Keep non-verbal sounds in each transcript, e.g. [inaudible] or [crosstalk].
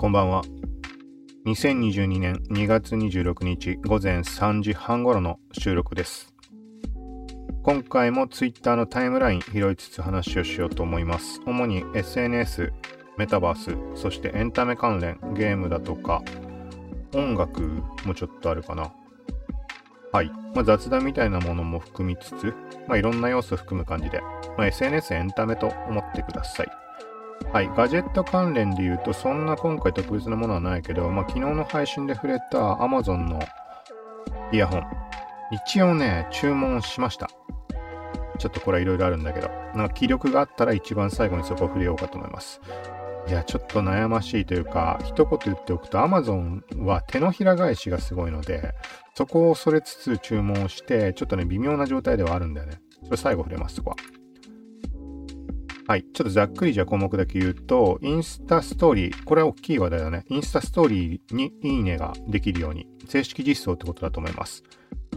こんばんは。2022年2月26日午前3時半頃の収録です。今回も Twitter のタイムライン拾いつつ話をしようと思います。主に SNS、メタバース、そしてエンタメ関連、ゲームだとか、音楽もちょっとあるかな。はい。まあ、雑談みたいなものも含みつつ、まあ、いろんな要素を含む感じで、まあ、SNS エンタメと思ってください。はい、ガジェット関連で言うと、そんな今回特別なものはないけど、まあ、昨日の配信で触れた Amazon のイヤホン。一応ね、注文しました。ちょっとこれはいろいろあるんだけど、なんか気力があったら一番最後にそこを触れようかと思います。いや、ちょっと悩ましいというか、一言言っておくと Amazon は手のひら返しがすごいので、そこを恐れつつ注文して、ちょっとね、微妙な状態ではあるんだよね。それ最後触れます、そこは。はい。ちょっとざっくりじゃあ項目だけ言うと、インスタストーリー、これは大きい話題だね。インスタストーリーにいいねができるように、正式実装ってことだと思います。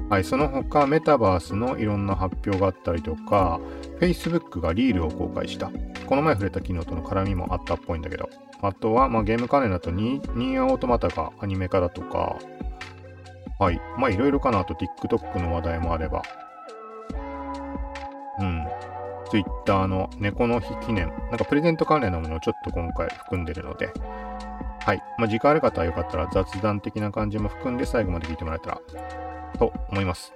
はい。その他、メタバースのいろんな発表があったりとか、Facebook がリールを公開した。この前触れた機能との絡みもあったっぽいんだけど。あとは、まあ、ゲーム関連だとニ、ニーアオートマタがアニメ化だとか、はい。まあ、いろいろかな。あと TikTok の話題もあれば。うん。Twitter の猫の日記念、なんかプレゼント関連のものをちょっと今回含んでるので、はい。まあ、時間ある方はよかったら雑談的な感じも含んで最後まで聞いてもらえたらと思います。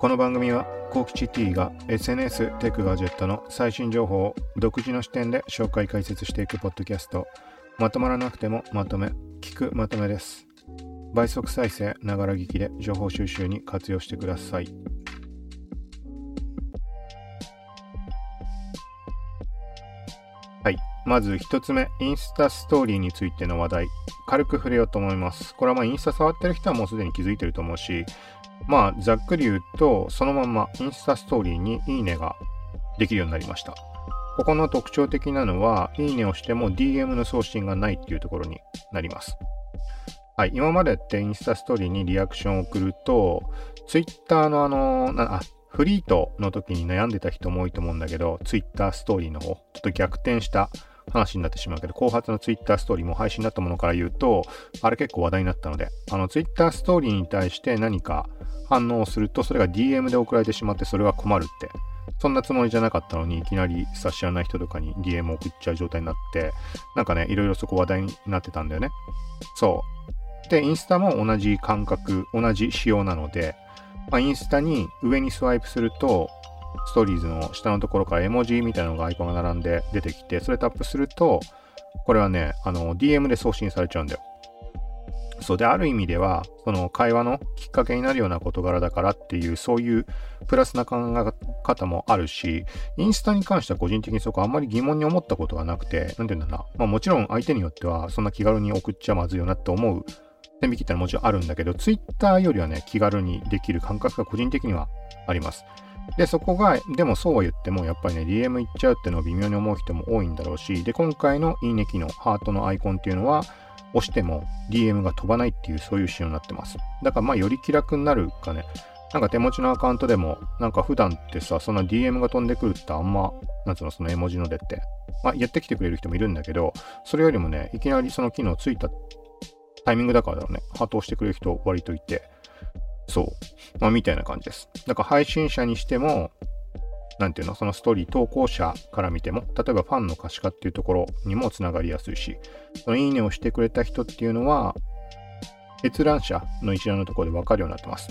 この番組は、コキチ T が SNS テクガジェットの最新情報を独自の視点で紹介解説していくポッドキャスト、まとまらなくてもまとめ、聞くまとめです。倍速再生、ながら聞きで情報収集に活用してください。まず一つ目、インスタストーリーについての話題。軽く触れようと思います。これはまあインスタ触ってる人はもうすでに気づいてると思うし、まあざっくり言うと、そのままインスタストーリーにいいねができるようになりました。ここの特徴的なのは、いいねをしても DM の送信がないっていうところになります。はい、今までってインスタストーリーにリアクションを送ると、Twitter のあの、あ、フリートの時に悩んでた人も多いと思うんだけど、ツイッターストーリーの方、ちょっと逆転した話になってしまうけど、後発のツイッターストーリーも配信になったものから言うと、あれ結構話題になったので、あのツイッターストーリーに対して何か反応をすると、それが DM で送られてしまってそれが困るって、そんなつもりじゃなかったのに、いきなりさ知らない人とかに DM を送っちゃう状態になって、なんかね、いろいろそこ話題になってたんだよね。そう。で、インスタも同じ感覚、同じ仕様なので、まあ、インスタに上にスワイプすると、ストーリーズの下のところから絵文字みたいなのがアイコンが並んで出てきて、それタップすると、これはね、あの、DM で送信されちゃうんだよ。そうで、ある意味では、その会話のきっかけになるような事柄だからっていう、そういうプラスな考え方もあるし、インスタに関しては個人的にそこあんまり疑問に思ったことがなくて、なんて言うんだうな。まあもちろん相手によっては、そんな気軽に送っちゃまずいよなって思う線引きってのはもちろんあるんだけど、ツイッターよりはね、気軽にできる感覚が個人的にはあります。で、そこが、でもそうは言っても、やっぱりね、DM 行っちゃうっていうのを微妙に思う人も多いんだろうし、で、今回のいいね機能、ハートのアイコンっていうのは、押しても DM が飛ばないっていう、そういう仕様になってます。だからまあ、より気楽になるかね。なんか手持ちのアカウントでも、なんか普段ってさ、そんな DM が飛んでくるってあんま、なんつうの、その絵文字のでって、まあ、やってきてくれる人もいるんだけど、それよりもね、いきなりその機能ついたタイミングだからだろうね。ハートをしてくれる人割といて。そう。まあ、みたいな感じです。だから配信者にしても、なんていうの、そのストーリー投稿者から見ても、例えばファンの可視化っていうところにもつながりやすいし、そのいいねをしてくれた人っていうのは、閲覧者の一覧のところで分かるようになってます。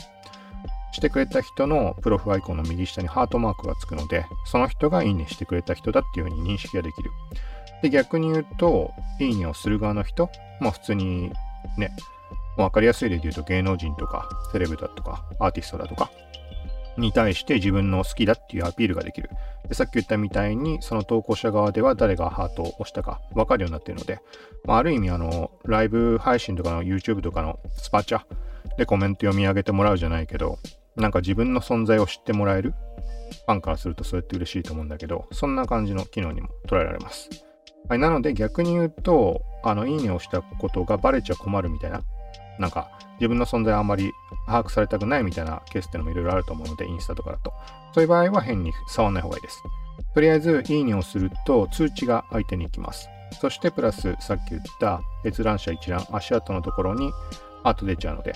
してくれた人のプロフアイコンの右下にハートマークがつくので、その人がいいねしてくれた人だっていうふうに認識ができる。で、逆に言うと、いいねをする側の人、まあ普通にね、わかりやすい例で言うと芸能人とか、セレブだとか、アーティストだとか、に対して自分の好きだっていうアピールができる。でさっき言ったみたいに、その投稿者側では誰がハートを押したか分かるようになっているので、まあ、ある意味、あの、ライブ配信とかの YouTube とかのスパチャでコメント読み上げてもらうじゃないけど、なんか自分の存在を知ってもらえるファンからするとそうやって嬉しいと思うんだけど、そんな感じの機能にも捉えられます。はい、なので逆に言うと、あの、いいねをしたことがバレちゃ困るみたいな、なんか、自分の存在あんまり把握されたくないみたいなケースってのもいろいろあると思うので、インスタとかだと。そういう場合は変に触んない方がいいです。とりあえず、いいねをすると通知が相手に行きます。そしてプラスさっき言った閲覧者一覧、足跡のところにアート出ちゃうので、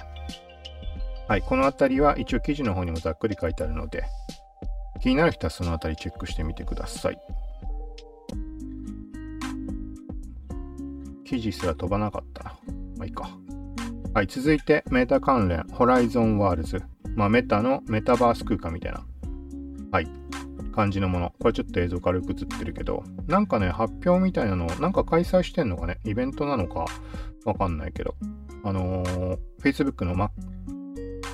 はい、この辺りは一応記事の方にもざっくり書いてあるので、気になる人はその辺りチェックしてみてください。記事すら飛ばなかったな。まあいいか。はい、続いてメタ関連、 Horizon Worlds。まあメタのメタバース空間みたいな。はい。感じのもの。これちょっと映像軽く映ってるけど、なんかね、発表みたいなのを、なんか開催してんのかね、イベントなのか？わかんないけど、あのー、Facebook のマ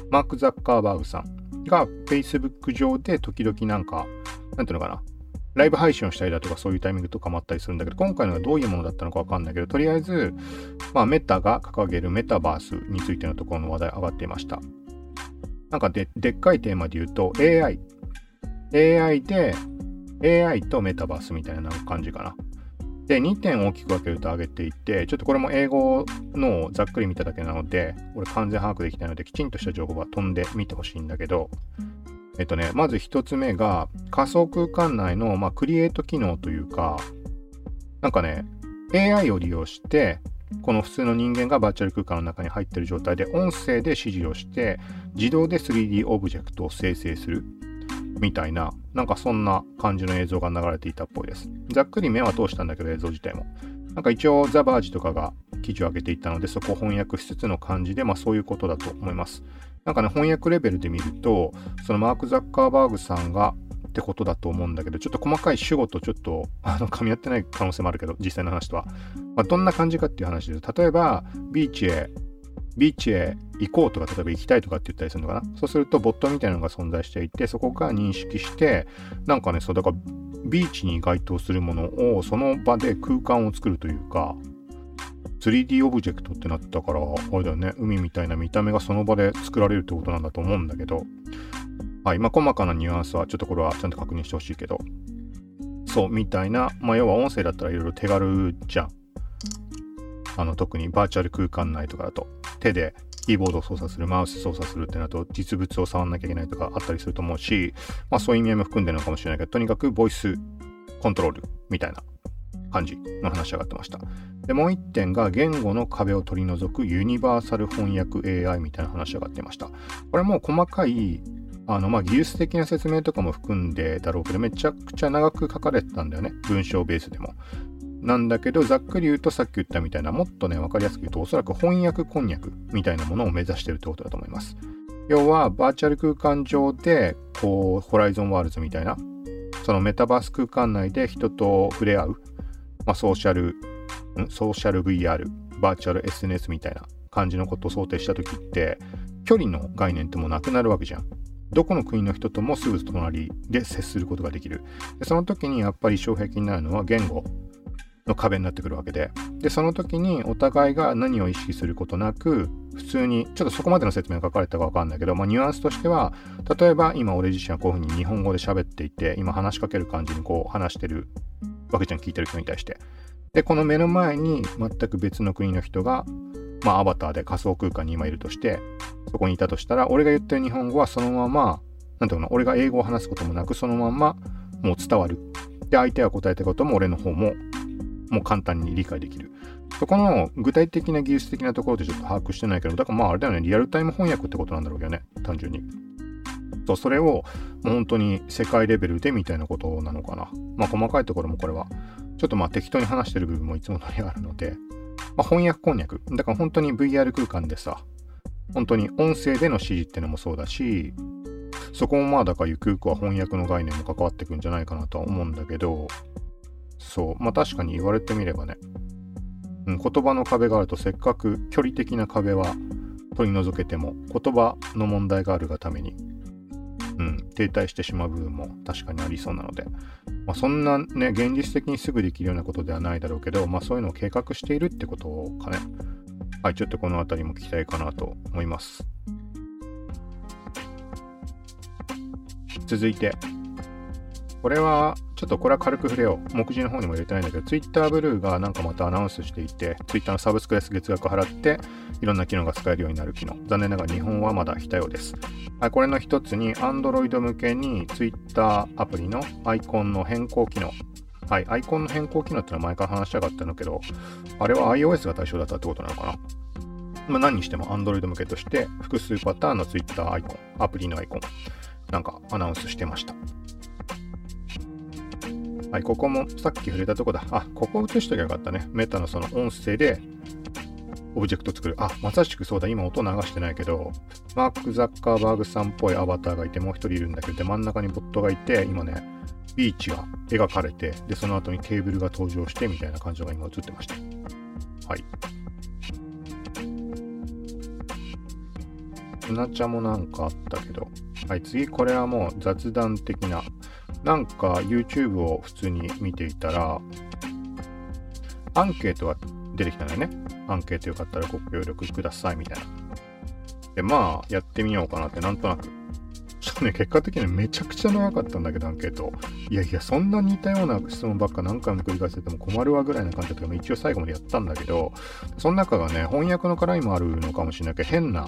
マーク・ザッカーバーグさんが Facebook 上で時々なんか、なんていうのかな、ライブ配信をしたりだとかそういうタイミングとかもあったりするんだけど、今回のがどういうものだったのかわかんないけど、とりあえず、まあ、メタが掲げるメタバースについてのところの話題上がっていました。なんかででっかいテーマで言うと AI。AI で AI とメタバースみたいな感じかな。で、2点大きく分けると挙げていて、ちょっとこれも英語のをざっくり見ただけなので、俺完全把握できないので、きちんとした情報は飛んでみてほしいんだけど、えっとね、まず1つ目が仮想空間内の、まあ、クリエイト機能というか、なんかね、AI を利用して、この普通の人間がバーチャル空間の中に入っている状態で音声で指示をして自動で 3D オブジェクトを生成するみたいな、なんかそんな感じの映像が流れていたっぽいです。ざっくり目は通したんだけど映像自体も。なんか一応ザ・バージとかが記事を上げていたのでそこを翻訳しつつの感じで、まあそういうことだと思います。なんかね、翻訳レベルで見ると、そのマーク・ザッカーバーグさんがってことだと思うんだけど、ちょっと細かい主語とちょっと [laughs] あの噛み合ってない可能性もあるけど、実際の話とは。まあ、どんな感じかっていう話です。例えば、ビーチへビーチへ行こうとか、例えば行きたいとかって言ったりするのかな？そうすると、ボットみたいなのが存在していて、そこが認識して、なんかね、そう、だから、ビーチに該当するものをその場で空間を作るというか、3D オブジェクトってなったから、あれだよね、海みたいな見た目がその場で作られるってことなんだと思うんだけど、はい、まあ、細かなニュアンスはちょっとこれはちゃんと確認してほしいけど、そう、みたいな、まあ、要は音声だったらいろいろ手軽じゃん。あの、特にバーチャル空間内とかだと。手でキーボードを操作する、マウス操作するってなると、実物を触んなきゃいけないとかあったりすると思うし、まあそういう意味合いも含んでるのかもしれないけど、とにかくボイスコントロールみたいな感じの話上がってました。で、もう一点が言語の壁を取り除くユニバーサル翻訳 AI みたいな話上がってました。これも細かいあの、まあ、技術的な説明とかも含んでだろうけど、めちゃくちゃ長く書かれてたんだよね。文章ベースでも。なんだけど、ざっくり言うとさっき言ったみたいな、もっとね、わかりやすく言うと、おそらく翻訳こんにゃくみたいなものを目指してるってことだと思います。要は、バーチャル空間上で、こう、 Horizon Worlds みたいな、そのメタバース空間内で人と触れ合う、まあ、ソーシャル、ソーシャル VR、バーチャル SNS みたいな感じのことを想定した時って、距離の概念ってもうなくなるわけじゃん。どこの国の人ともすぐ隣で接することができる。でその時にやっぱり障壁になるのは言語の壁になってくるわけで。で、その時にお互いが何を意識することなく、普通に、ちょっとそこまでの説明が書かれたかわかんないけど、まあ、ニュアンスとしては、例えば今俺自身はこういうふうに日本語で喋っていて、今話しかける感じにこう話してるわけじゃん、聞いてる人に対して。で、この目の前に全く別の国の人が、まあ、アバターで仮想空間に今いるとして、そこにいたとしたら、俺が言ってる日本語はそのまま、なんていうの、俺が英語を話すこともなく、そのままもう伝わる。で、相手が答えたことも俺の方ももう簡単に理解できる。そこの具体的な技術的なところでちょっと把握してないけど、だからまああれだよね、リアルタイム翻訳ってことなんだろうけどね、単純に。そう、それをもう本当に世界レベルでみたいなことなのかな。まあ細かいところもこれは、ちょっとまあ適当に話してる部分もいつも通りあるので、まあ、翻訳こんにゃく。だから本当に VR 空間でさ、本当に音声での指示ってのもそうだし、そこもまあだからゆくゆくは翻訳の概念も関わってくんじゃないかなとは思うんだけど、そう。まあ確かに言われてみればね。うん、言葉の壁があるとせっかく距離的な壁は取り除けても言葉の問題があるがために、うん、停滞してしまう部分も確かにありそうなので、まあ、そんなね、現実的にすぐできるようなことではないだろうけど、まあそういうのを計画しているってことかね。はい、ちょっとこの辺りも聞きたいかなと思います。続いて、これは、ちょっとこれは軽く触れよう。目次の方にも入れてないんだけど、Twitter ブルーがなんかまたアナウンスしていて、Twitter のサブスクレス月額払って、いろんな機能が使えるようになる機能。残念ながら日本はまだ非対応です。はい、これの一つに、Android 向けに Twitter アプリのアイコンの変更機能はい、アイコンの変更機能ってのは前から話したかったんだけど、あれは iOS が対象だったってことなのかな？まあ、何にしても Android 向けとして複数パターンの Twitter アイコン、アプリのアイコン、なんかアナウンスしてました。はい、ここもさっき触れたとこだ。あ、ここ映しときゃよかったね。メタのその音声でオブジェクト作る。あ、まさしくそうだ。今音流してないけど、マーク・ザッカーバーグさんっぽいアバターがいて、もう一人いるんだけど、で、真ん中にボットがいて、今ね、ビーチが描かれて、で、その後にケーブルが登場して、みたいな感じが今映ってました。はい。うなちゃもなんかあったけど、はい、次、これはもう雑談的な。なんか YouTube を普通に見ていたら、アンケートが出てきたのよね。アンケートよかったらご協力くださいみたいな。で、まあ、やってみようかなってなんとなく。ちょっとね、結果的にめちゃくちゃ長かったんだけど、アンケート。いやいや、そんな似たような質問ばっか何回も繰り返せても困るわぐらいな感じだったから、一応最後までやったんだけど、その中がね、翻訳の絡みもあるのかもしれないけど、変な、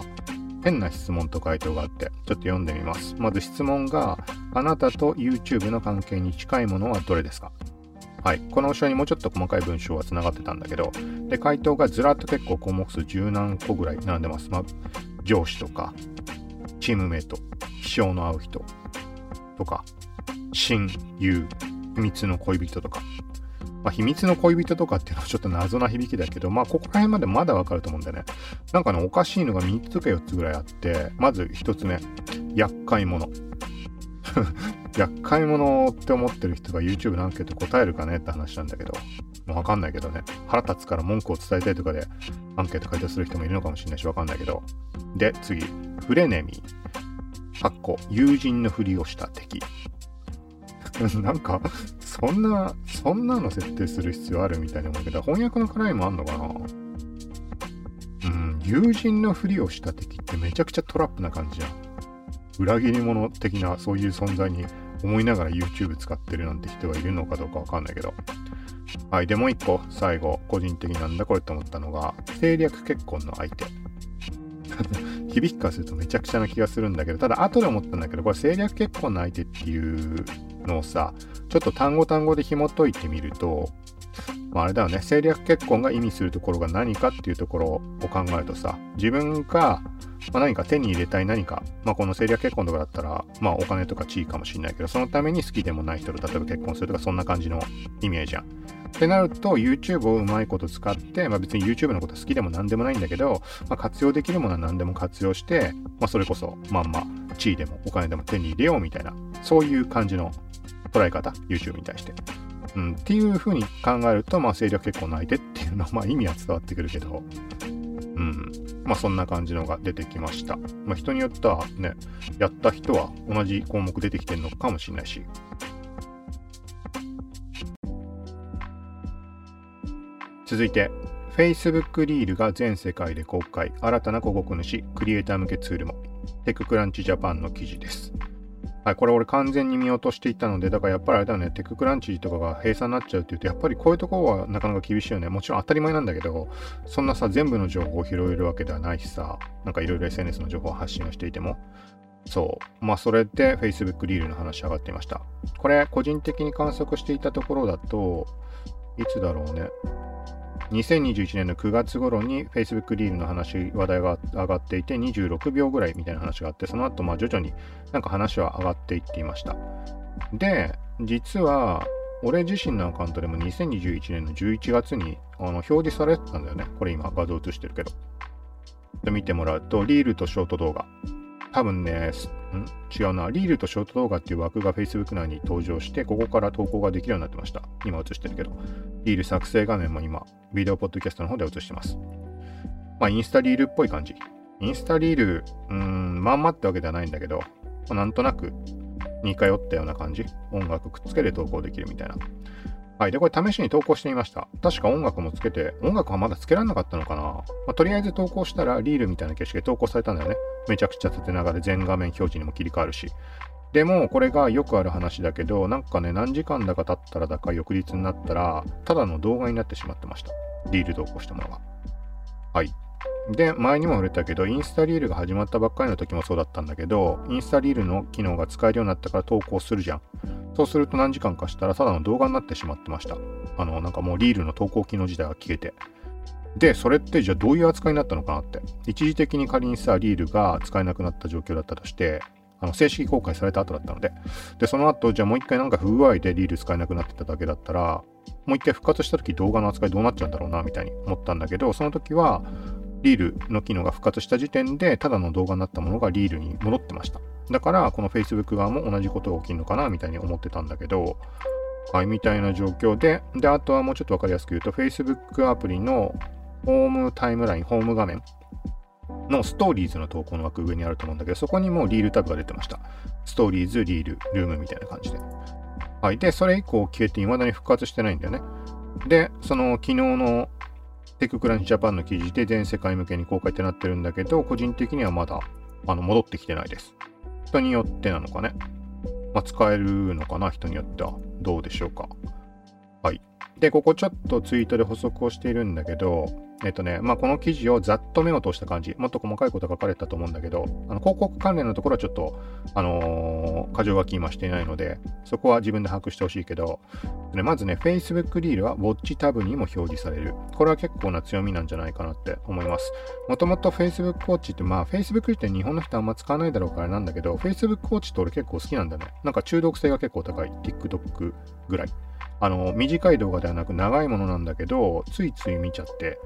変な質問と回答があって、ちょっと読んでみます。まず質問が、あなたと YouTube の関係に近いものはどれですか？はい。この後ろにもうちょっと細かい文章が繋がってたんだけど、で、回答がずらっと結構項目数十何個ぐらい並んでます。まあ、上司とか、チームメイト、秘書の会う人とか、親友、秘密の恋人とか。まあ、秘密の恋人とかっていうのはちょっと謎な響きだけど、まあ、ここら辺までまだわかると思うんだよね。なんかね、おかしいのが3つか4つぐらいあって、まず1つ目、厄介者。[laughs] 厄介者って思ってる人が YouTube のアンケート答えるかねって話なんだけど、もうわかんないけどね、腹立つから文句を伝えたいとかでアンケート回答する人もいるのかもしれないしわかんないけど。で、次、フレネミー。かっこ、友人のふりをした敵。[laughs] なんか、そんな、そんなの設定する必要あるみたいな思うけど、翻訳の課題もあんのかな？うん、友人のふりをした敵ってめちゃくちゃトラップな感じじゃん。裏切り者的なそういう存在に思いながら YouTube 使ってるなんて人がいるのかどうかわかんないけど。はい。で、もう一個、最後、個人的なんだこれって思ったのが、政略結婚の相手。[laughs] 響きからするとめちゃくちゃな気がするんだけど、ただ後で思ったんだけど、これ政略結婚の相手っていうのをさ、ちょっと単語単語で紐解いてみると、まあ、あれだよね、政略結婚が意味するところが何かっていうところを考えるとさ、自分がまあ、何か手に入れたい何か、まあ、この政略結婚とかだったら、まあ、お金とか地位かもしれないけど、そのために好きでもない人と例えば結婚するとか、そんな感じの意味合いじゃん。ってなると、YouTube をうまいこと使って、まあ、別に YouTube のこと好きでも何でもないんだけど、まあ、活用できるものは何でも活用して、まあ、それこそ、まあま、地位でもお金でも手に入れようみたいな、そういう感じの捉え方、YouTube に対して。うん、っていうふうに考えると、まあ、政略結婚の相手っていうのは、まあ、意味は伝わってくるけど、うん。まあそんな感じのが出てきました。まあ人によってはね、やった人は同じ項目出てきてるのかもしれないし。続いて、Facebook リールが全世界で公開。新たな広告主、クリエイター向けツールも。テッククランチジャパンの記事です。はい、これ俺完全に見落としていたので、だからやっぱりあれだよね、テッククランチとかが閉鎖になっちゃうって言うと、やっぱりこういうところはなかなか厳しいよね。もちろん当たり前なんだけど、そんなさ、全部の情報を拾えるわけではないしさ、なんかいろいろ SNS の情報を発信をしていても、そう。まあ、それで Facebook リールの話上がっていました。これ、個人的に観測していたところだと、いつだろうね。2021年の9月頃に Facebook リールの話、話題が上がっていて、26秒ぐらいみたいな話があって、その後、まあ徐々になんか話は上がっていっていました。で、実は、俺自身のアカウントでも2021年の11月にあの表示されてたんだよね。これ今画像映してるけど。見てもらうと、リールとショート動画。多分ね、ん？違うな。リールとショート動画っていう枠が Facebook 内に登場して、ここから投稿ができるようになってました。今映してるけど。リール作成画面も今、ビデオポッドキャストの方で映してます。まあ、インスタリールっぽい感じ。インスタリール、うーん、まんまってわけではないんだけど、まあ、なんとなく似通ったような感じ。音楽くっつけて投稿できるみたいな。はい。で、これ試しに投稿してみました。確か音楽もつけて、音楽はまだつけられなかったのかな。まあ、とりあえず投稿したら、リールみたいな景色で投稿されたんだよね。めちゃくちゃ縦長で全画面表示にも切り替わるし。でも、これがよくある話だけど、なんかね、何時間だか経ったらだか翌日になったら、ただの動画になってしまってました。リール投稿したものが。はい。で、前にも触れたけど、インスタリールが始まったばっかりの時もそうだったんだけど、インスタリールの機能が使えるようになったから投稿するじゃん。そうすると何時間かしたらただの動画になってしまってました。あの、なんかもうリールの投稿機能自体が消えて。で、それってじゃあどういう扱いになったのかなって。一時的に仮にさ、リールが使えなくなった状況だったとして、あの正式公開された後だったので。で、その後、じゃあもう一回なんか不具合でリール使えなくなってただけだったら、もう一回復活した時動画の扱いどうなっちゃうんだろうな、みたいに思ったんだけど、その時は、リールの機能が復活した時点で、ただの動画になったものがリールに戻ってました。だから、この Facebook 側も同じことが起きるのかな、みたいに思ってたんだけど、はい、みたいな状況で、で、あとはもうちょっとわかりやすく言うと、Facebook アプリのホームタイムライン、ホーム画面のストーリーズの投稿の枠上にあると思うんだけど、そこにもリールタブが出てました。ストーリーズ、リール、ルームみたいな感じで。はい。で、それ以降消えて未だに復活してないんだよね。で、その昨日のテッククランチジャパンの記事で全世界向けに公開ってなってるんだけど、個人的にはまだあの戻ってきてないです。人によってなのかね。まあ、使えるのかな、人によっては。どうでしょうか。で、ここちょっとツイートで補足をしているんだけど、えっとね、まあ、この記事をざっと目を通した感じ、もっと細かいこと書かれたと思うんだけど、あの広告関連のところはちょっと、あのー、過剰書き今していないので、そこは自分で把握してほしいけど、ね、まずね、Facebook リールは Watch タブにも表示される。これは結構な強みなんじゃないかなって思います。もともと Facebook Watch って、まあ Facebook って日本の人あんま使わないだろうからなんだけど、Facebook Watch って俺結構好きなんだね。なんか中毒性が結構高い。TikTok ぐらい。あの、短い動画ではなく長いものなんだけど、ついつい見ちゃって、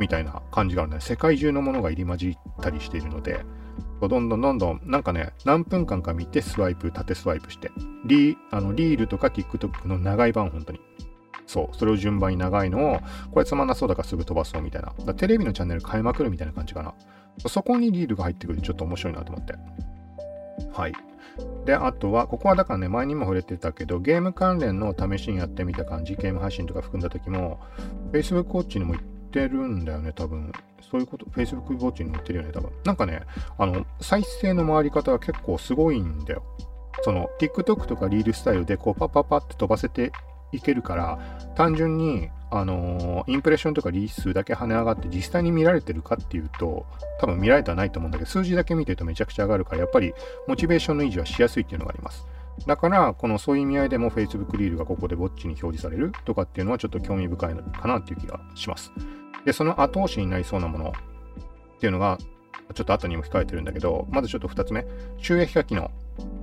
みたいな感じがあるね。世界中のものが入り混じったりしているので、どんどんどんどん、なんかね、何分間か見てスワイプ、縦スワイプして、リあのリールとか TikTok の長い版、本当に。そう、それを順番に長いのを、これつまんなそうだからすぐ飛ばそうみたいな。だテレビのチャンネル変えまくるみたいな感じかな。そこにリールが入ってくるとちょっと面白いなと思って。はい。で、あとは、ここはだからね、前にも触れてたけど、ゲーム関連の試しにやってみた感じ、ゲーム配信とか含んだ時も、Facebook ウォッチにも行ってるんだよね、多分。そういうこと、Facebook ウォッチに載ってるよね、多分。なんかね、あの、再生の回り方は結構すごいんだよ。その、TikTok とかリールスタイルで、こう、パッパッパって飛ばせていけるから、単純に、あのー、インプレッションとかリース数だけ跳ね上がって実際に見られてるかっていうと、多分見られてはないと思うんだけど、数字だけ見てるとめちゃくちゃ上がるから、やっぱりモチベーションの維持はしやすいっていうのがあります。だから、このそういう意味合いでも Facebook リールがここでウォッチに表示されるとかっていうのはちょっと興味深いのかなっていう気がします。で、その後押しになりそうなものっていうのが、ちょっと後にも控えてるんだけど、まずちょっと2つ目、収益化機能。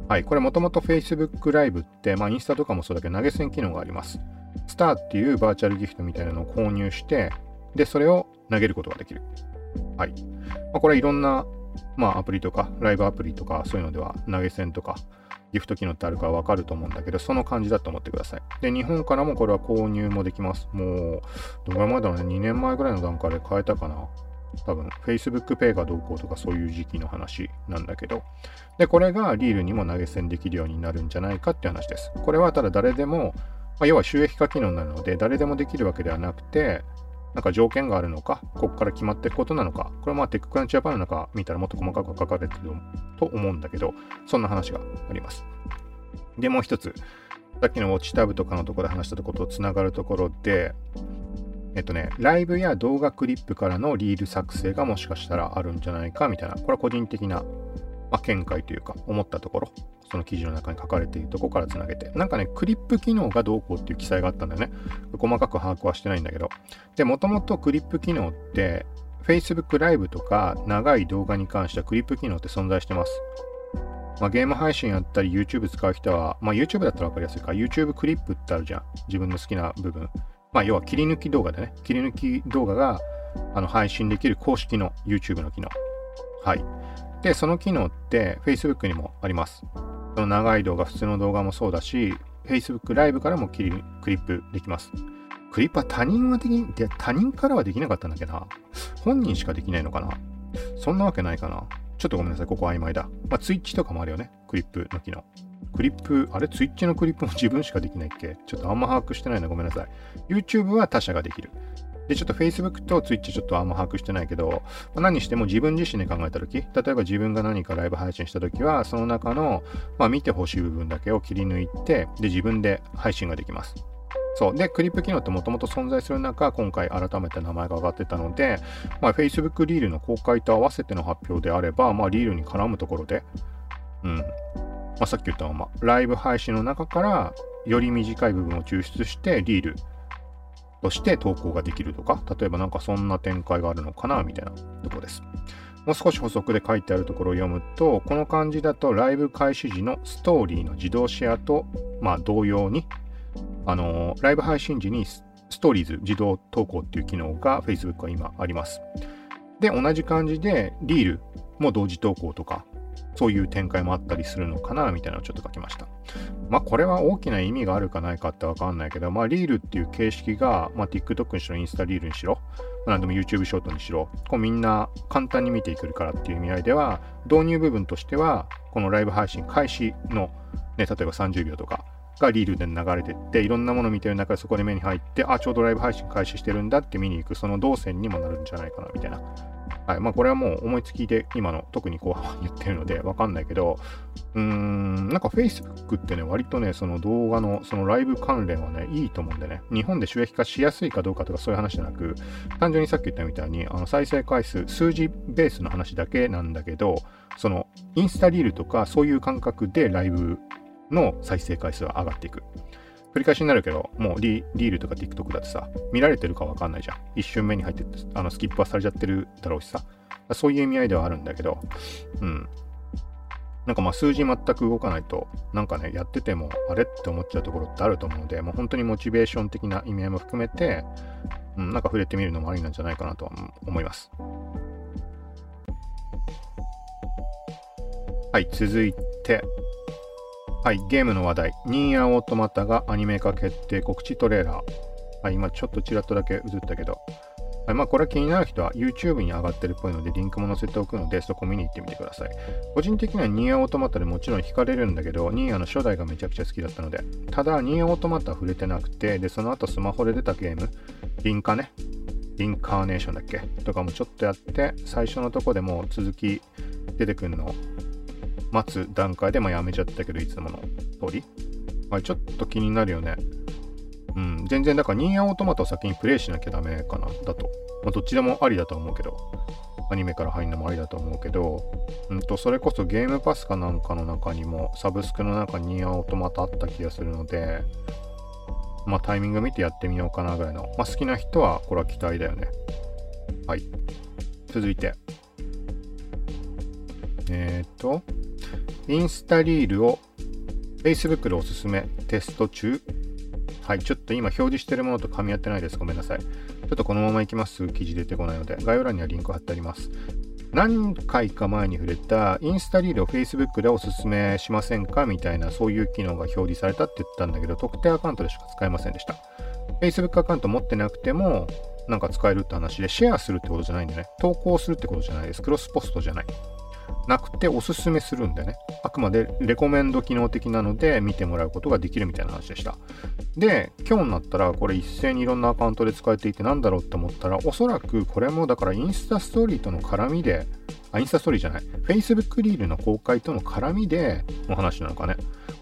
はい、これもともと Facebook ライブって、まあインスタとかもそうだけど投げ銭機能があります。スターっていうバーチャルギフトみたいなのを購入して、で、それを投げることができる。はい。まあ、これはいろんな、まあ、アプリとか、ライブアプリとか、そういうのでは投げ銭とか、ギフト機能ってあるかわかると思うんだけど、その感じだと思ってください。で、日本からもこれは購入もできます。もう、どのぐらい前だろうね、2年前ぐらいの段階で買えたかな。多分、Facebook Pay がどうこうとかそういう時期の話なんだけど。で、これがリールにも投げ銭できるようになるんじゃないかって話です。これはただ誰でもまあ、要は収益化機能なので、誰でもできるわけではなくて、なんか条件があるのか、ここから決まっていくことなのか、これはまあテッククランチジャパンの中見たらもっと細かく書かれてると思うんだけど、そんな話があります。で、もう一つ、さっきのウォッチタブとかのところで話したとこととつながるところで、えっとね、ライブや動画クリップからのリール作成がもしかしたらあるんじゃないかみたいな、これは個人的な、まあ、見解というか、思ったところその記事の中に書かれているとこからつなげて、なんかね、クリップ機能がどうこうっていう記載があったんだよね。細かく把握はしてないんだけど。で、もともとクリップ機能って、Facebook ライブとか長い動画に関してはクリップ機能って存在してます。まあ、ゲーム配信やったり YouTube 使う人は、まあ、YouTube だったら分かりやすいか。YouTube クリップってあるじゃん。自分の好きな部分。まあ、要は切り抜き動画でね。切り抜き動画があの配信できる公式の YouTube の機能。はい。で、その機能って Facebook にもあります。その長い動画、普通の動画もそうだし、Facebook ライブからも切りクリップできます。クリップは他人はでき、で他人からはできなかったんだけどな。本人しかできないのかなそんなわけないかな。ちょっとごめんなさい、ここ曖昧だ。まあ、ツイッチとかもあるよね。クリップの機能。クリップ、あれ？ツイッチのクリップも自分しかできないっけ？ちょっとあんま把握してないのごめんなさい。YouTube は他社ができる。で、ちょっと Facebook と Twitch ちょっとあんま把握してないけど、まあ、何しても自分自身で考えたとき、例えば自分が何かライブ配信したときは、その中の、まあ、見てほしい部分だけを切り抜いて、で、自分で配信ができます。そう。で、クリップ機能ってもともと存在する中、今回改めて名前が上がってたので、まあ、Facebook リールの公開と合わせての発表であれば、まあ、リールに絡むところで、うん。まあ、さっき言ったまま、ライブ配信の中から、より短い部分を抽出して、リールとして投稿ができるとか、例えばなんかそんな展開があるのかな、みたいなところです。もう少し補足で書いてあるところを読むと、この感じだとライブ開始時のストーリーの自動シェアと、まあ同様に、あのー、ライブ配信時にストーリーズ自動投稿っていう機能が Facebook は今あります。で、同じ感じでリールも同時投稿とか、そういう展開もあったりするのかな、みたいなのをちょっと書きました。まあ、これは大きな意味があるかないかってわかんないけど、まあ、リールっていう形式が、まあ、TikTok にしろ、インスタリールにしろ、何でも YouTube ショートにしろ、こうみんな簡単に見ていけるからっていう意味合いでは、導入部分としては、このライブ配信開始の、ね、例えば30秒とか、がリールで流れてって、いろんなものを見てる中でそこで目に入って、あ、ちょうどライブ配信開始してるんだって見に行く、その動線にもなるんじゃないかな、みたいなはい。まあ、これはもう思いつきで今の特に後半言ってるのでわかんないけど、うーん、なんか Facebook ってね、割とね、その動画のそのライブ関連はね、いいと思うんでね、日本で収益化しやすいかどうかとかそういう話じゃなく、単純にさっき言ったみたいに、あの再生回数、数字ベースの話だけなんだけど、そのインスタリールとかそういう感覚でライブの再生回数が上がっていく。繰り返しになるけど、もうリールとか TikTok だってさ、見られてるかわかんないじゃん。一瞬目に入ってあのスキップはされちゃってるだろうしさ。そういう意味合いではあるんだけど、うん。なんかまあ数字全く動かないと、なんかね、やっててもあれって思っちゃうところってあると思うので、もう本当にモチベーション的な意味合いも含めて、うん、なんか触れてみるのもありなんじゃないかなとは思います。はい、続いて、はい、ゲームの話題。ニーアオートマタがアニメ化決定告知トレーラー。はい、今ちょっとちらっとだけ映ったけど。はい、まあこれ気になる人は YouTube に上がってるっぽいのでリンクも載せておくのでそこ見に行ってみてください。個人的にはニーアオートマタでもちろん惹かれるんだけど、ニーアの初代がめちゃくちゃ好きだったので。ただ、ニーアオートマタ触れてなくて、で、その後スマホで出たゲーム、リンカね。リンカーネーションだっけ？とかもちょっとやって、最初のとこでもう続き出てくるの待つ段階でまあやめちゃったけど、いつもの通り。まあ、ちょっと気になるよね。うん、全然だからニーアオートマトを先にプレイしなきゃダメかな、だと。まあ、どっちでもありだと思うけど。アニメから入るのもありだと思うけど、うんと、それこそゲームパスかなんかの中にも、サブスクの中にニーアオートマトあった気がするので、まあタイミング見てやってみようかなぐらいの。まあ好きな人はこれは期待だよね。はい。続いて。えっ、ー、と、インスタリールを Facebook でおすすめテスト中。はい、ちょっと今表示してるものと噛み合ってないです。ごめんなさい。ちょっとこのままいきます。記事出てこないので、概要欄にはリンク貼ってあります。何回か前に触れたインスタリールを Facebook でおすすめしませんかみたいなそういう機能が表示されたって言ったんだけど、特定アカウントでしか使えませんでした。Facebook アカウント持ってなくても、なんか使えるって話で、シェアするってことじゃないんでね。投稿するってことじゃないです。クロスポストじゃない。なくておすすめするんでね。あくまでレコメンド機能的なので見てもらうことができるみたいな話でした。で、今日になったらこれ一斉にいろんなアカウントで使えていてなんだろうって思ったらおそらくこれもだからインスタストーリーとの絡みで、あ、インスタストーリーじゃない。Facebook リールの公開との絡みでの話なのかね。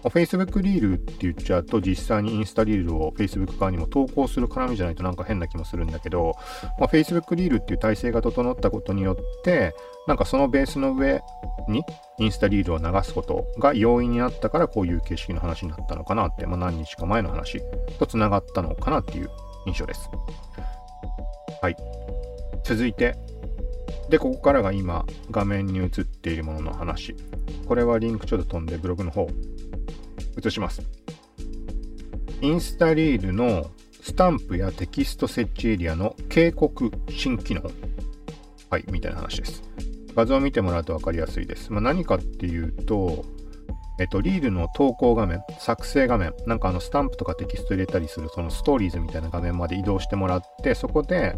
Facebook リールって言っちゃうと実際にインスタリールを Facebook 側にも投稿する絡みじゃないとなんか変な気もするんだけど、まあ、Facebook リールっていう体制が整ったことによってなんかそのベースの上にインスタリールを流すことが容易になったからこういう形式の話になったのかなって、まあ、何日か前の話とつながったのかなっていう印象です。はい。続いて、で、ここからが今画面に映っているものの話。これはリンクちょっと飛んでブログの方移します。インスタリールのスタンプやテキスト設置エリアの警告新機能。はい、みたいな話です。画像を見てもらうと分かりやすいです。まあ、何かっていうと、えっと、リールの投稿画面、作成画面、なんかあのスタンプとかテキスト入れたりするそのストーリーズみたいな画面まで移動してもらって、そこで、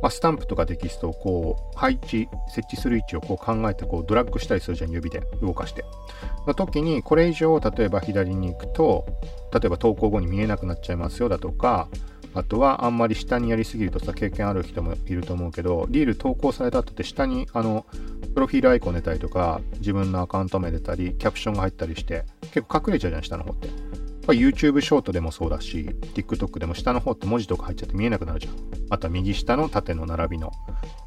まあ、スタンプとかテキストをこう配置、設置する位置をこう考えてこうドラッグしたりするじゃん、指で動かして。の時に、これ以上、例えば左に行くと、例えば投稿後に見えなくなっちゃいますよだとか、あとはあんまり下にやりすぎるとさ、経験ある人もいると思うけど、リール投稿された後って下にあの、プロフィールアイコン出たりとか、自分のアカウント名出たり、キャプションが入ったりして、結構隠れちゃうじゃん、下の方って。YouTube ショートでもそうだし、TikTok でも下の方って文字とか入っちゃって見えなくなるじゃん。あとは右下の縦の並びの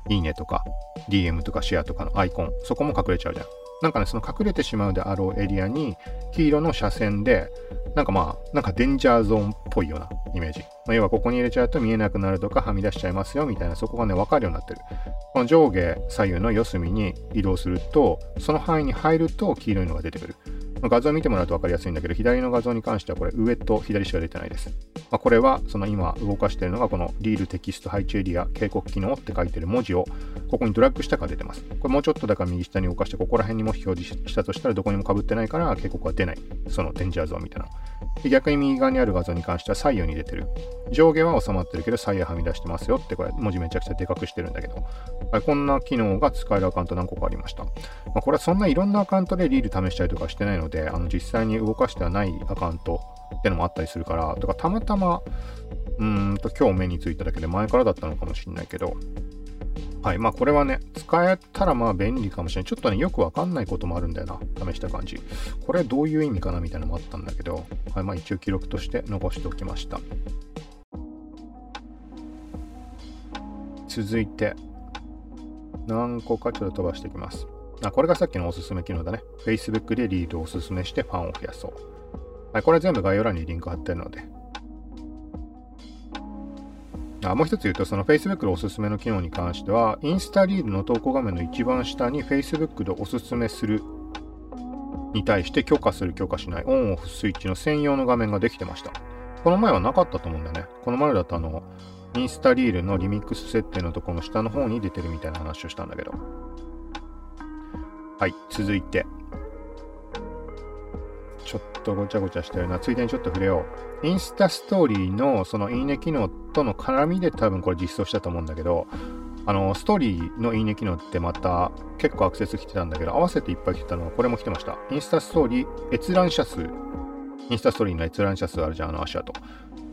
いいねとか DM とかシェアとかのアイコン、そこも隠れちゃうじゃん。なんかね、その隠れてしまうであろうエリアに黄色の斜線で、なんかまあ、なんかデンジャーゾーンっぽいようなイメージ。まあ、要はここに入れちゃうと見えなくなるとかはみ出しちゃいますよみたいな、そこがね、わかるようになってる。この上下左右の四隅に移動すると、その範囲に入ると黄色いのが出てくる。画像を見てもらうと分かりやすいんだけど、左の画像に関してはこれ上と左しか出てないです。まあ、これはその今動かしているのがこのリールテキスト配置エリア警告機能って書いてる文字をここにドラッグしたから出てます。これもうちょっとだから右下に動かしてここら辺にも表示したとしたらどこにも被ってないから警告は出ない。そのデンジャーゾーンみたいな。で逆に右側にある画像に関しては左右に出てる。上下は収まってるけど左右はみ出してますよってこれ文字めちゃくちゃでかくしてるんだけど、はい、こんな機能が使えるアカウント何個かありました。まあ、これはそんないろんなアカウントでリール試したりとかしてないので、あの実際に動かしてはないアカウントってのもあったりするから、だかたまたま、うんと今日目についただけで前からだったのかもしれないけど、はい。まあこれはね、使えたらまあ便利かもしれない。ちょっとね、よくわかんないこともあるんだよな。試した感じ。これどういう意味かなみたいなのもあったんだけど、はい。まあ一応記録として残しておきました。続いて、何個かちょっと飛ばしていきます。あ、これがさっきのおすすめ機能だね。Facebook でリードをおすすめしてファンを増やそう。はい、これ全部概要欄にリンク貼ってるので。あもう一つ言うと、その Facebook のおすすめの機能に関しては、インスタリードの投稿画面の一番下に Facebook でおすすめするに対して許可する許可しないオンオフスイッチの専用の画面ができてました。この前はなかったと思うんだよね。この前だとあの、インスタリールのリミックス設定のところの下の方に出てるみたいな話をしたんだけど。はい、続いて。ちょっとごちゃごちゃしてるな。ついでにちょっと触れよう。インスタストーリーのそのいいね機能との絡みで多分これ実装したと思うんだけど、あの、ストーリーのいいね機能ってまた結構アクセス来てたんだけど、合わせていっぱい来てたのはこれも来てました。インスタストーリー閲覧者数。インスタストーリーの閲覧者数あるじゃん、あの足跡。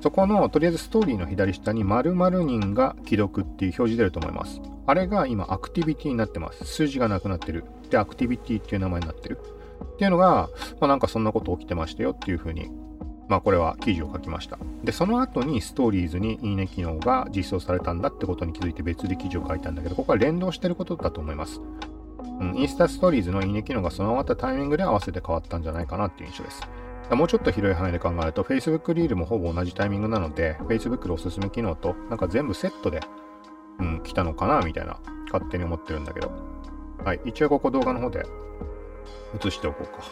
そこの、とりあえずストーリーの左下に〇〇人が既読っていう表示出ると思います。あれが今アクティビティになってます。数字がなくなってる。で、アクティビティっていう名前になってる。っていうのが、まあ、なんかそんなこと起きてましたよっていうふうに、まあこれは記事を書きました。で、その後にストーリーズにいいね機能が実装されたんだってことに気づいて別で記事を書いたんだけど、ここは連動してることだと思います。うん、インスタストーリーズのいいね機能が備わったタイミングで合わせて変わったんじゃないかなっていう印象です。もうちょっと広い範囲で考えると、Facebook リールもほぼ同じタイミングなので、Facebook のおすすめ機能となんか全部セットで、うん、来たのかなみたいな勝手に思ってるんだけど。はい。一応ここ動画の方で映しておこうか。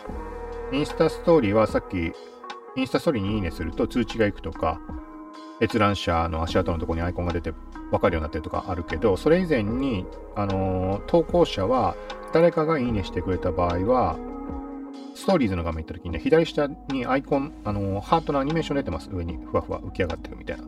インスタストーリーはさっき、インスタストーリーにいいねすると通知が行くとか、閲覧者の足跡のところにアイコンが出て分かるようになってるとかあるけど、それ以前に、あのー、投稿者は誰かがいいねしてくれた場合は、ストーリーズの画面行った時にね、左下にアイコン、あのー、ハートのアニメーション出てます。上にふわふわ浮き上がってるみたいな。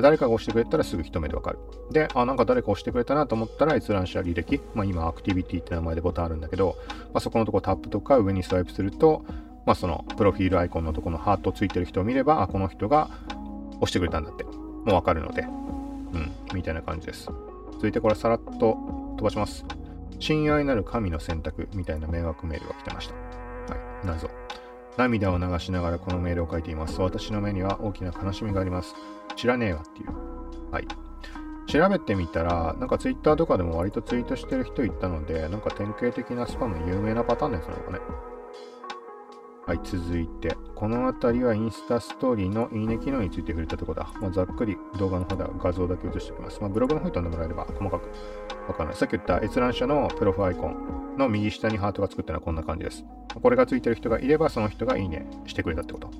誰かが押してくれたらすぐ一目でわかる。で、あ、なんか誰か押してくれたなと思ったら閲覧者履歴、まあ今アクティビティって名前でボタンあるんだけど、まあ、そこのとこタップとか上にスワイプすると、まあそのプロフィールアイコンのとこのハートついてる人を見れば、あ、この人が押してくれたんだって、もうわかるので、うん、みたいな感じです。続いてこれさらっと飛ばします。親愛なる神の選択みたいな迷惑メールが来てました。はい、謎。涙を流しながらこのメールを書いています。私の目には大きな悲しみがあります。知らねえわっていう。はい。調べてみたら、なんか Twitter とかでも割とツイートしてる人いたので、なんか典型的なスパム有名なパターンですのかね。はい、続いて、この辺りはインスタストーリーのいいね機能について触れたところだ。まあ、ざっくり動画の方では画像だけ映しておきます。まあ、ブログの方に飛んでもらえれば細かくわかんない。さっき言った閲覧者のプロフアイコンの右下にハートが作ったのはこんな感じです。これがついてる人がいれば、その人がいいねしてくれたってこと。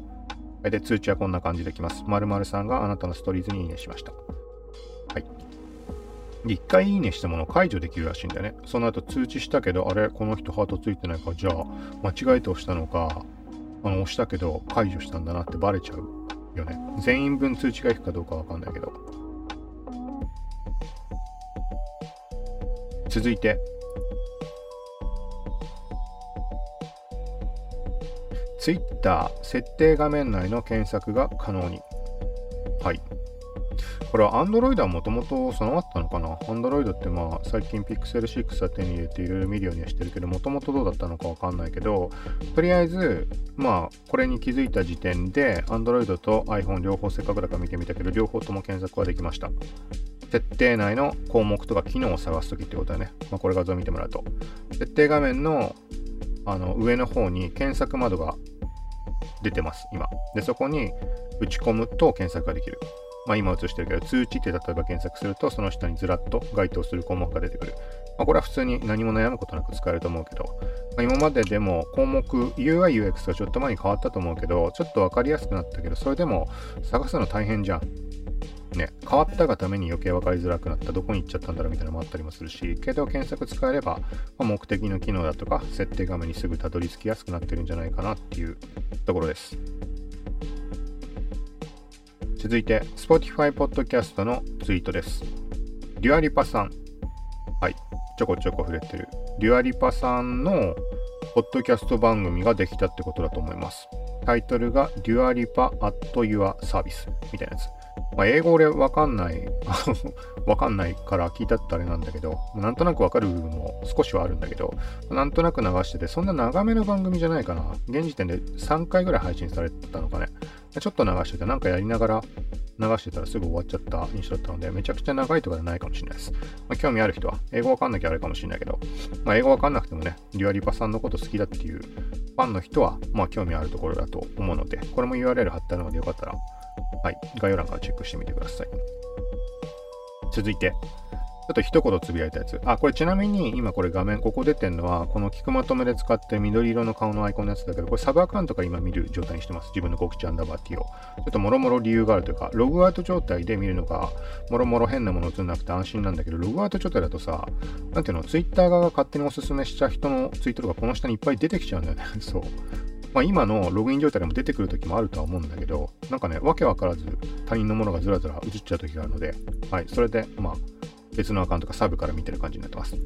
で、通知はこんな感じできます。〇〇さんがあなたのストーリーズにいいねしました。はい。一回いいねしたものを解除できるらしいんだよね。その後通知したけど、あれこの人ハートついてないか、じゃあ、間違えて押したのか、あの、押したけど解除したんだなってバレちゃうよね。全員分通知がいくかどうかわかんないけど。続いて、Twitter 設定画面内の検索が可能に。はい。これは Android はもともと備わったのかな ?Android ってまあ最近 Pixel 6は手に入れていろいろ見るようにはしてるけど、もともとどうだったのかわかんないけど、とりあえず、まあこれに気づいた時点で Android と iPhone 両方せっかくだから見てみたけど、両方とも検索はできました。設定内の項目とか機能を探すときってことだね。まあ、これ画像見てもらうと。設定画面のあの上の方に検索窓が出てます、今。で、そこに打ち込むと検索ができる。まあ、今映してるけど、通知って例えば検索すると、その下にずらっと該当する項目が出てくる。まあ、これは普通に何も悩むことなく使えると思うけど、まあ、今まででも項目、UI、UX がちょっと前に変わったと思うけど、ちょっとわかりやすくなったけど、それでも探すの大変じゃん。ね、変わったがために余計分かりづらくなった、どこに行っちゃったんだろうみたいなのもあったりもするし、けど検索使えれば、まあ、目的の機能だとか、設定画面にすぐたどり着きやすくなってるんじゃないかなっていうところです。続いて、Spotify Podcast のツイートです。 Dua Lipa さん。はい。ちょこちょこ触れてる。 Dua Lipa さんのポッドキャスト番組ができたってことだと思います。タイトルが Dua Lipa At Your Service みたいなやつ。まあ、英語俺わかんない、[laughs] わかんないから聞いたってあれなんだけど、なんとなくわかる部分も少しはあるんだけど、なんとなく流してて、そんな長めの番組じゃないかな。現時点で3回ぐらい配信されたのかね。ちょっと流してて、なんかやりながら流してたらすぐ終わっちゃった印象だったので、めちゃくちゃ長いとかじゃないかもしれないです。まあ、興味ある人は、英語わかんなきゃあれかもしれないけど、まあ、英語わかんなくてもね、リュアリパさんのこと好きだっていうファンの人は、まあ、興味あるところだと思うので、これも URL 貼ってあるのでよかったらはい、概要欄からチェックしてみてください。続いて、ちょっと一言つぶやいたやつ。あ、これちなみに今これ画面、ここ出てるのは、この聞くまとめで使って緑色の顔のアイコンのやつだけど、これサブアカウントか今見る状態にしてます。自分の告知アンダーバー T を。ちょっともろもろ理由があるというか、ログアウト状態で見るのが、もろもろ変なもの映んなくて安心なんだけど、ログアウト状態だとさ、なんていうの、ツイッター側が勝手におすすめした人のツイートとかこの下にいっぱい出てきちゃうんだよね。[laughs] そう。まあ、今のログイン状態でも出てくる時もあるとは思うんだけど、なんかね、わけわからず他人のものがずらずら映っちゃう時があるので、はい、それで、まあ、別のアカウントかサブから見てる感じになってます。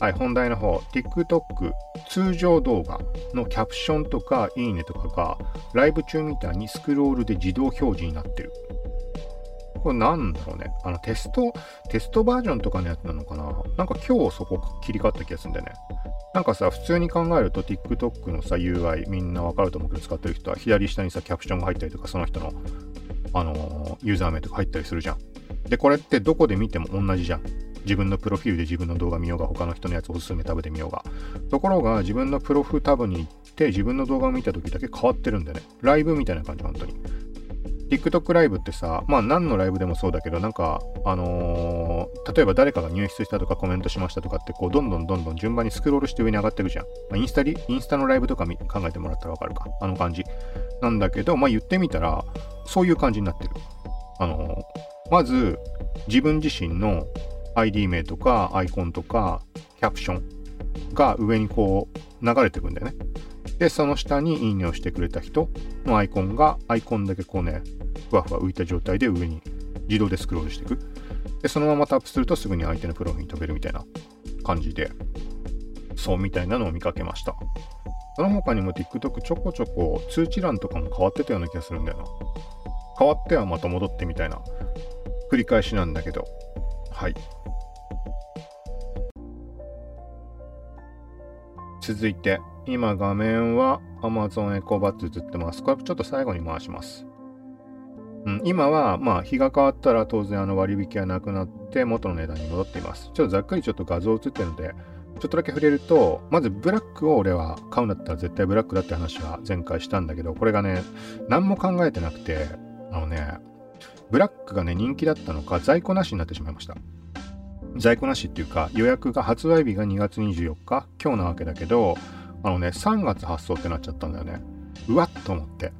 はい、本題の方、TikTok 通常動画のキャプションとかいいねとかがライブ中みたいにスクロールで自動表示になってる。これなんだろうね。あのテスト、テストバージョンとかのやつなのかななんか今日そこ切り替わった気がするんだよね。なんかさ、普通に考えると TikTok のさ、UI みんなわかると思うけど使ってる人は左下にさ、キャプションが入ったりとか、その人の、あの、ユーザー名とか入ったりするじゃん。で、これってどこで見ても同じじゃん。自分のプロフィールで自分の動画見ようが、他の人のやつおすすめタブで見ようが。ところが、自分のプロフタブに行って自分の動画を見た時だけ変わってるんだよね。ライブみたいな感じ、本当に。TikTok ライブってさ、まあ何のライブでもそうだけど、なんか、あのー、例えば誰かが入室したとかコメントしましたとかって、こう、どんどんどんどん順番にスクロールして上に上がっていくじゃん。まあ、インスタリ、インスタのライブとか考えてもらったらわかるか。あの感じ。なんだけど、まあ言ってみたら、そういう感じになってる。あのー、まず、自分自身の ID 名とかアイコンとかキャプションが上にこう流れてくんだよね。で、その下にいいねをしてくれた人のアイコンが、アイコンだけこうね、ふわふわ浮いた状態で上に自動でスクロールしていく。で、そのままタップするとすぐに相手のプロフィールに飛べるみたいな感じで、そうみたいなのを見かけました。その他にも TikTok ちょこちょこ通知欄とかも変わってたような気がするんだよな。変わってはまた戻ってみたいな繰り返しなんだけど、はい。続いて、今画面は Amazon エコバッツ映ってます。これちょっと最後に回します。うん、今は、まあ、日が変わったら当然あの割引はなくなって元の値段に戻っています。ちょっとざっくりちょっと画像映ってるので、ちょっとだけ触れると、まずブラックを俺は買うんだったら絶対ブラックだって話は前回したんだけど、これがね、何も考えてなくて、あのね、ブラックがね、人気だったのか、在庫なしになってしまいました。在庫なしっていうか、予約が発売日が2月24日、今日なわけだけど、あのね、3月発送ってなっちゃったんだよね。うわっと思って。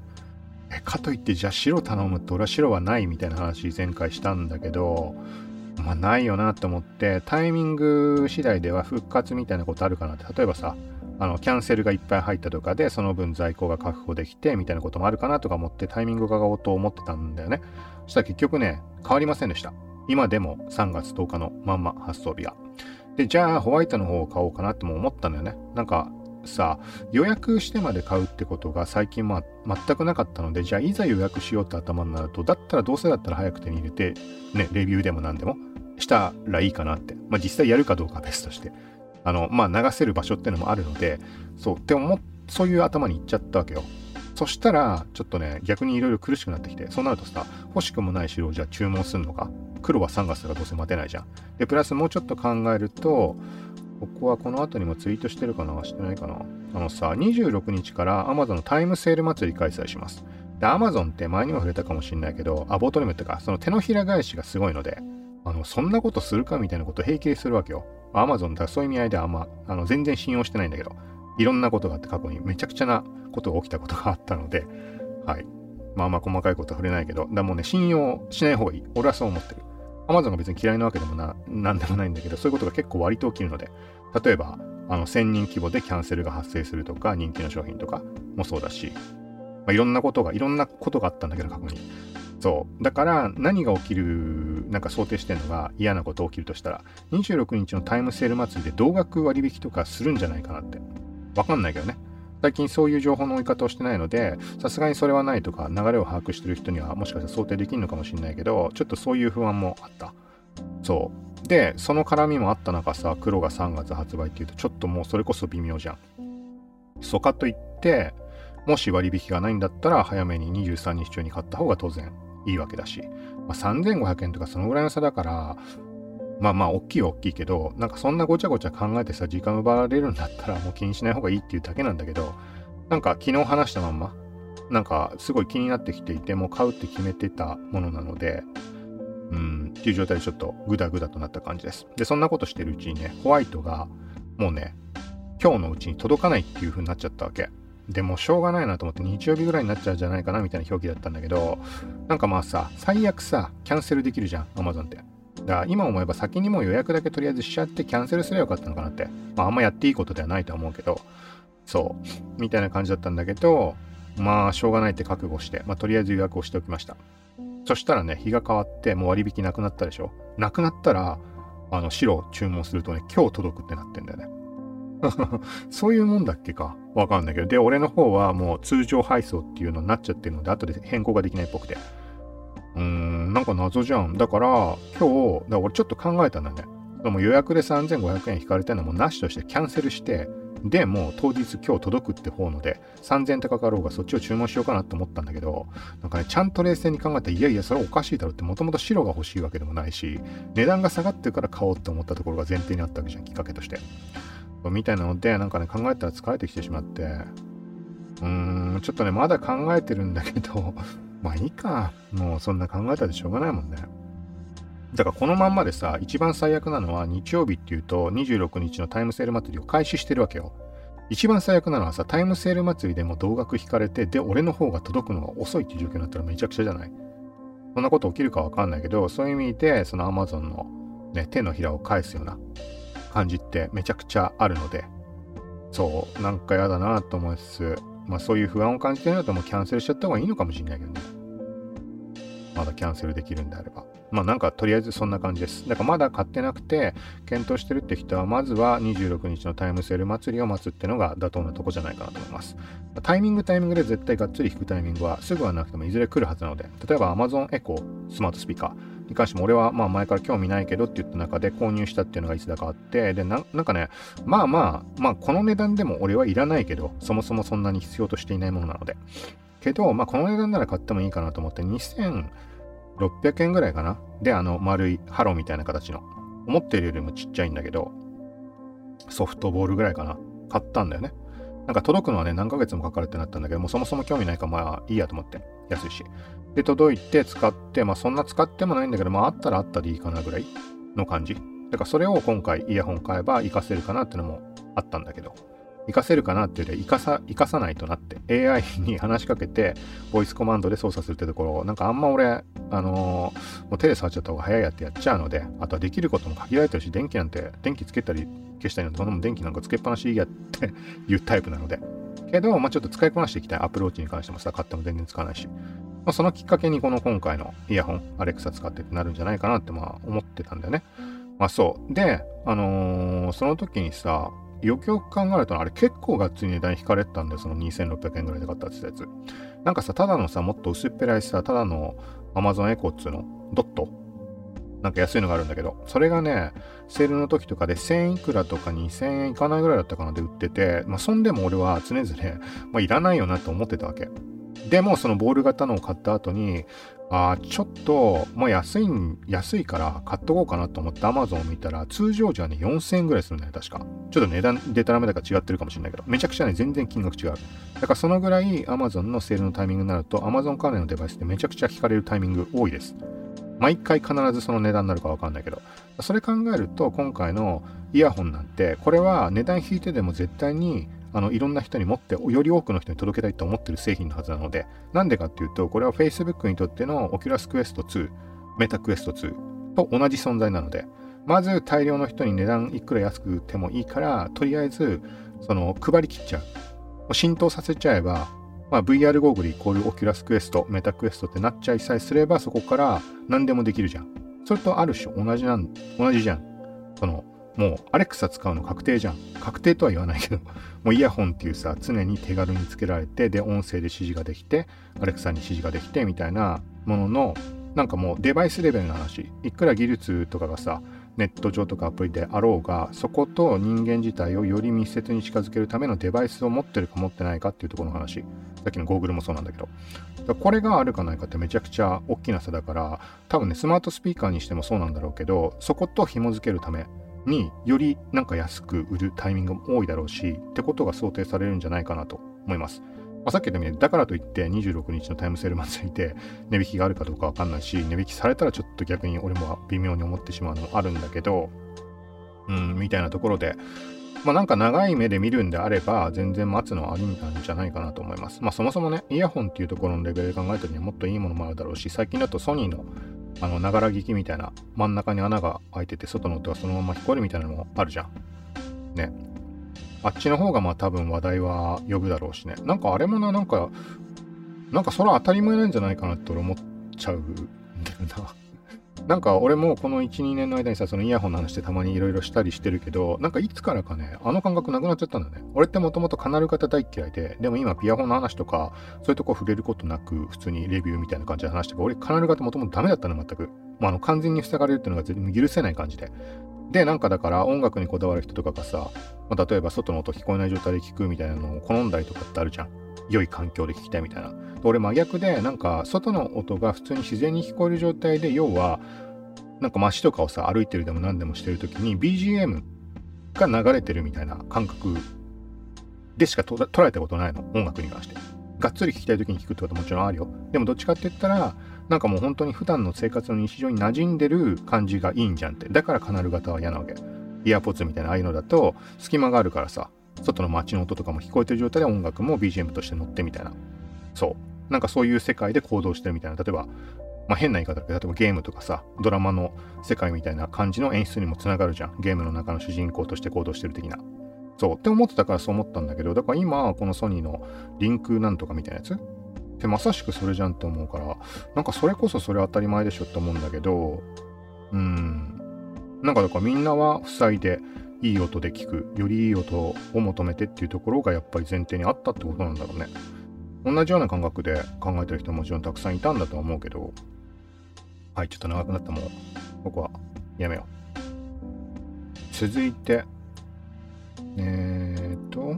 え、かといってじゃあ白頼むって俺は白はないみたいな話前回したんだけど、まあないよなと思って、タイミング次第では復活みたいなことあるかなって。例えばさ、あの、キャンセルがいっぱい入ったとかで、その分在庫が確保できて、みたいなこともあるかなとか思って、タイミングががおうと思ってたんだよね。そしたら結局ね、変わりませんでした。今でも3月10日のまんま発送日が。で、じゃあホワイトの方を買おうかなっても思ったんだよね。なんか、さ、予約してまで買うってことが最近まあ全くなかったので、じゃあいざ予約しようって頭になると、だったらどうせだったら早く手に入れて、ね、レビューでも何でもしたらいいかなって。まあ実際やるかどうかは別として。あの、まあ流せる場所ってのもあるので、そう、って思っそういう頭にいっちゃったわけよ。そしたら、ちょっとね、逆にいろいろ苦しくなってきて、そうなるとさ、欲しくもない白をじゃあ注文するのか？黒は3月だからどうせ待てないじゃん。で、プラスもうちょっと考えると、ここはこの後にもツイートしてるかな？してないかな？あのさ、26日から Amazon のタイムセール祭り開催します。で、Amazon って前にも触れたかもしれないけど、あ、ボトリムってか、その手のひら返しがすごいので、あの、そんなことするか？みたいなこと平気でするわけよ。Amazon だそういう意味合いではあんま、あの、全然信用してないんだけど、いろんなことがあって過去にめちゃくちゃなことが起きたことがあったので、はい。まあまあ細かいことは触れないけど、だもうね、信用しない方がいい。俺はそう思ってる。Amazon が別に嫌いなわけでもな、なんでもないんだけど、そういうことが結構割と起きるので、例えば、あの、1000人規模でキャンセルが発生するとか、人気の商品とかもそうだし、まあ、いろんなことが、いろんなことがあったんだけど、過去に。そう。だから、何が起きる、なんか想定してるのが嫌なこと起きるとしたら、26日のタイムセール祭りで同額割引とかするんじゃないかなって。わかんないけどね。最近そういう情報の追い方をしてないので、さすがにそれはないとか、流れを把握してる人にはもしかしたら想定できるのかもしれないけど、ちょっとそういう不安もあった。そう。で、その絡みもあった中さ、黒が3月発売っていうと、ちょっともうそれこそ微妙じゃん。そかといって、もし割引がないんだったら、早めに23日中に買った方が当然いいわけだし、まあ、3500円とかそのぐらいの差だから、まあまあ、大きいは大きいけど、なんかそんなごちゃごちゃ考えてさ、時間奪われるんだったらもう気にしない方がいいっていうだけなんだけど、なんか昨日話したまんま、なんかすごい気になってきていて、もう買うって決めてたものなので、うん、っていう状態でちょっとグダグダとなった感じです。で、そんなことしてるうちにね、ホワイトがもうね、今日のうちに届かないっていう風になっちゃったわけ。でもしょうがないなと思って日曜日ぐらいになっちゃうんじゃないかなみたいな表記だったんだけど、なんかまあさ、最悪さ、キャンセルできるじゃん、Amazon って。だから今思えば先にもう予約だけとりあえずしちゃってキャンセルすればよかったのかなって。まああんまやっていいことではないと思うけど、そう。みたいな感じだったんだけど、まあしょうがないって覚悟して、まあとりあえず予約をしておきました。そしたらね、日が変わってもう割引なくなったでしょ？なくなったら、あの白を注文するとね、今日届くってなってんだよね。[laughs] そういうもんだっけか？わかんないけど。で、俺の方はもう通常配送っていうのになっちゃってるので、後で変更ができないっぽくて。うーん、なんか謎じゃん。だから、今日、だ俺ちょっと考えたんだね。でも予約で3500円引かれてるのもなしとしてキャンセルして、で、もう当日今日届くって方ので、3000円高かろうがそっちを注文しようかなって思ったんだけど、なんかね、ちゃんと冷静に考えたら、いやいや、それおかしいだろって、もともと白が欲しいわけでもないし、値段が下がってるから買おうって思ったところが前提にあったわけじゃん、きっかけとして。みたいなので、なんかね、考えたら疲れてきてしまって、うーん、ちょっとね、まだ考えてるんだけど、まあいいか。もうそんな考えたでしょうがないもんね。だからこのまんまでさ、一番最悪なのは日曜日っていうと26日のタイムセール祭りを開始してるわけよ。一番最悪なのはさ、タイムセール祭りでも同額引かれて、で、俺の方が届くのが遅いっていう状況になったらめちゃくちゃじゃない？そんなこと起きるかわかんないけど、そういう意味で、その Amazon のね、手のひらを返すような感じってめちゃくちゃあるので、そう、なんか嫌だなと思いつつ、まあそういう不安を感じてるんだともうキャンセルしちゃった方がいいのかもしれないけどね。まだキャンセルできるんであれば。まあなんかとりあえずそんな感じです。だからまだ買ってなくて検討してるって人はまずは26日のタイムセール祭りを待つってのが妥当なとこじゃないかなと思います。タイミングタイミングで絶対がっつり引くタイミングはすぐはなくてもいずれ来るはずなので、例えば Amazon Echo スマートスピーカー。に関しても俺はまあ前から興味ないけどって言った中で購入したっていうのがいつだかあって、で、ななんかね、まあまあ、まあこの値段でも俺はいらないけど、そもそもそんなに必要としていないものなので。けど、まあこの値段なら買ってもいいかなと思って2600円ぐらいかな？で、あの丸いハローみたいな形の。思ってるよりもちっちゃいんだけど、ソフトボールぐらいかな？買ったんだよね。なんか届くのはね、何ヶ月もかかるってなったんだけど、もうそもそも興味ないからまあいいやと思って。安いし。で、届いて使って、まあそんな使ってもないんだけど、まああったらあったでいいかなぐらいの感じ。だからそれを今回イヤホン買えば活かせるかなってのもあったんだけど、活かせるかなっていうより活かさ、活かさないとなって AI に話しかけて、ボイスコマンドで操作するってところ、なんかあんま俺、あのー、もう手で触っちゃった方が早いやってやっちゃうので、あとはできることも限られてるし、電気なんて、電気つけたり消したりなんて、そんなも電気なんかつけっぱなしやっていうタイプなので、けど、まあちょっと使いこなしていきたい。アプローチに関してもさ、買っても全然使わないし。まあ、そのきっかけにこの今回のイヤホン、アレクサ使ってってなるんじゃないかなってまあ思ってたんだよね。まあそう。で、あのー、その時にさ、よくよく考えると、あれ結構がっつり値段引かれてたんだよ、その2600円ぐらいで買ったってやつ。なんかさ、ただのさ、もっと薄っぺらいさ、ただの Amazon エコっつうの、ドット？なんか安いのがあるんだけど、それがね、セールの時とかで1000いくらとか2000円いかないぐらいだったかなで売ってて、まあそんでも俺は常々、まあいらないよなって思ってたわけ。でもそのボール型のを買った後に、あちょっと、もう安い、安いから買っとこうかなと思って Amazon を見たら、通常時はね、4000円ぐらいするんだよ、確か。ちょっと値段、デタラメだから違ってるかもしれないけど、めちゃくちゃね、全然金額違う。だからそのぐらい Amazon のセールのタイミングになると、Amazon 関連のデバイスってめちゃくちゃ引かれるタイミング多いです。毎回必ずその値段になるかわかんないけど。それ考えると、今回のイヤホンなんて、これは値段引いてでも絶対にあのいろんな人に持ってより多くの人に届けたいと思ってる製品のはずなのでなんでかっていうとこれは Facebook にとっての Oculus Quest 2メタクエスト2と同じ存在なのでまず大量の人に値段いくら安くてもいいからとりあえずその配りきっちゃう。浸透させちゃえば、まあ、VR ゴーグルイコール Oculus Quest メタクエストってなっちゃいさえすればそこから何でもできるじゃん。それとある種同じなん同じじゃん。そのもうアレクサ使うの確定じゃん。確定とは言わないけど、[laughs] もうイヤホンっていうさ、常に手軽につけられて、で、音声で指示ができて、アレクサに指示ができて、みたいなものの、なんかもうデバイスレベルの話。いくら技術とかがさ、ネット上とかアプリであろうが、そこと人間自体をより密接に近づけるためのデバイスを持ってるか持ってないかっていうところの話。さっきのゴーグルもそうなんだけど。これがあるかないかってめちゃくちゃ大きな差だから、多分ね、スマートスピーカーにしてもそうなんだろうけど、そこと紐づけるため、によりなんか安く売るタイミングも多いだろうしってことが想定されるんじゃないかなと思います。まあ、さっき言ったようにだからといって26日のタイムセール祭りで値引きがあるかどうかわかんないし値引きされたらちょっと逆に俺も微妙に思ってしまうのもあるんだけどうんみたいなところでまあなんか長い目で見るんであれば全然待つのはありなんじゃないかなと思います。まあそもそもねイヤホンっていうところのレベルで考えたにはもっといいものもあるだろうし最近だとソニーのあの、ながら聞きみたいな、真ん中に穴が開いてて、外の音がそのまま聞こえるみたいなのもあるじゃん。ね。あっちの方がまあ多分話題は呼ぶだろうしね。なんかあれもな、なんか、なんかそれは当たり前なんじゃないかなって俺思っちゃうんだよな。なんか俺もこの1、2年の間にさ、そのイヤホンの話でたまにいろいろしたりしてるけど、なんかいつからかね、あの感覚なくなっちゃったんだよね。俺ってもともとカナル型大嫌いで、でも今ピアホンの話とか、そういうとこ触れることなく、普通にレビューみたいな感じで話してて俺カナル型もともとダメだったの全く。もうあの完全に塞がれるっていうのが全然許せない感じで。で、なんかだから音楽にこだわる人とかがさ、まあ、例えば外の音聞こえない状態で聞くみたいなのを好んだりとかってあるじゃん。良い環境で聞きたいみたいな。俺真逆で、なんか外の音が普通に自然に聞こえる状態で、要はなんか街とかをさ、歩いてるでも何でもしてる時に BGM が流れてるみたいな感覚でしか捉えたことないの。音楽に関して。がっつり聴きたい時に聴くってことももちろんあるよ。でもどっちかって言ったら、なんかもう本当に普段の生活の日常に馴染んでる感じがいいんじゃんって。だからカナル型は嫌なわけ。イヤーポッツみたいなああいうのだと隙間があるからさ、外の街の音とかも聞こえてる状態で音楽も BGM として乗ってみたいな。そう。なんかそういう世界で行動してるみたいな。例えば、まあ、変な言い方だけど、例えばゲームとかさ、ドラマの世界みたいな感じの演出にもつながるじゃん。ゲームの中の主人公として行動してる的な。そう。って思ってたからそう思ったんだけど、だから今、このソニーのリンクなんとかみたいなやつってまさしくそれじゃんって思うから、なんかそれこそそれ当たり前でしょって思うんだけど、うーん。なんかだからみんなは塞いでいい音で聞く、よりいい音を求めてっていうところがやっぱり前提にあったってことなんだろうね。同じような感覚で考えてる人ももちろんたくさんいたんだと思うけど、はい、ちょっと長くなったもう、ここはやめよう。続いて、えーと、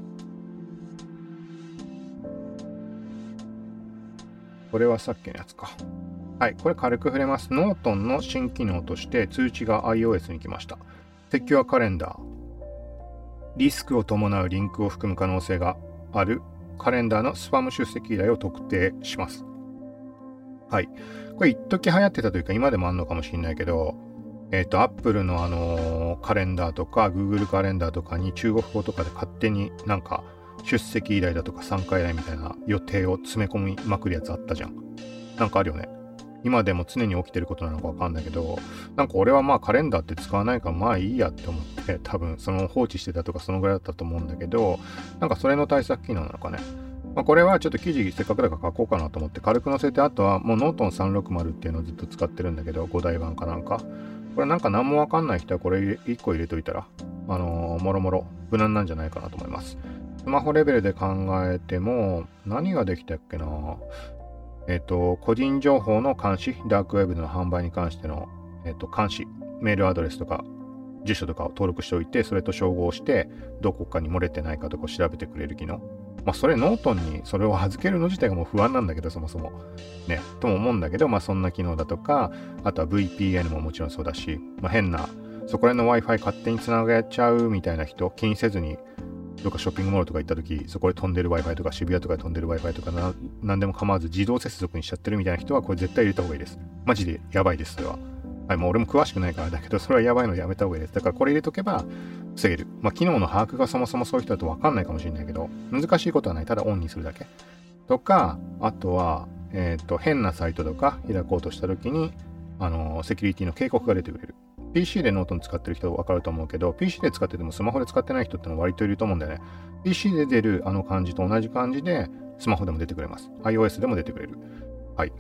これはさっきのやつか。はい、これ軽く触れます。ノートンの新機能として通知が iOS に来ました。セキュアカレンダー。リスクを伴うリンクを含む可能性があるカレンダーのスパム出席依頼を特定します。はい。これ一時流行ってたというか今でもあんのかもしれないけど、えっ、ー、と、Apple のあのー、カレンダーとか Google カレンダーとかに中国語とかで勝手になんか出席依頼だとか参加依頼みたいな予定を詰め込みまくるやつあったじゃん。なんかあるよね。今でも常に起きてることなのかわかんないけど、なんか俺はまあカレンダーって使わないからまあいいやって思って、多分その放置してたとかそのぐらいだったと思うんだけど、なんかそれの対策機能なのかね。まあ、これはちょっと記事せっかくだから書こうかなと思って軽く載せて、あとはもうノートン360っていうのをずっと使ってるんだけど、5台版かなんか。これなんか何もわかんない人はこれ1個入れといたら、あのー、もろもろ無難なんじゃないかなと思います。スマホレベルで考えても、何ができたっけなえっ、と、個人情報の監視、ダークウェブの販売に関しての、えっ、と、監視、メールアドレスとか、住所とかを登録しておいて、それと照合して、どこかに漏れてないかとか調べてくれる機能。まあ、それノートンにそれを預けるの自体がもう不安なんだけど、そもそも。ね、とも思うんだけど、まあ、そんな機能だとか、あとは VPN ももちろんそうだし、まあ、変な、そこら辺の Wi-Fi 勝手につなげちゃうみたいな人、気にせずに、どっかショッピングモールとか行った時、そこで飛んでる Wi-Fi とか渋谷とかで飛んでる Wi-Fi とかな、なんでも構わず自動接続にしちゃってるみたいな人は、これ絶対入れた方がいいです。マジでやばいです、それは。はい、もう俺も詳しくないからだけど、それはやばいのでやめた方がいいです。だからこれ入れとけば防げる。まあ、機能の把握がそもそもそういう人だとわかんないかもしれないけど、難しいことはない。ただオンにするだけ。とか、あとは、えっ、ー、と、変なサイトとか開こうとした時に、あのー、セキュリティの警告が出てくれる。PC でノートン使ってる人わかると思うけど、PC で使っててもスマホで使ってない人ってのは割といると思うんだよね。PC で出るあの感じと同じ感じで、スマホでも出てくれます。iOS でも出てくれる。はい。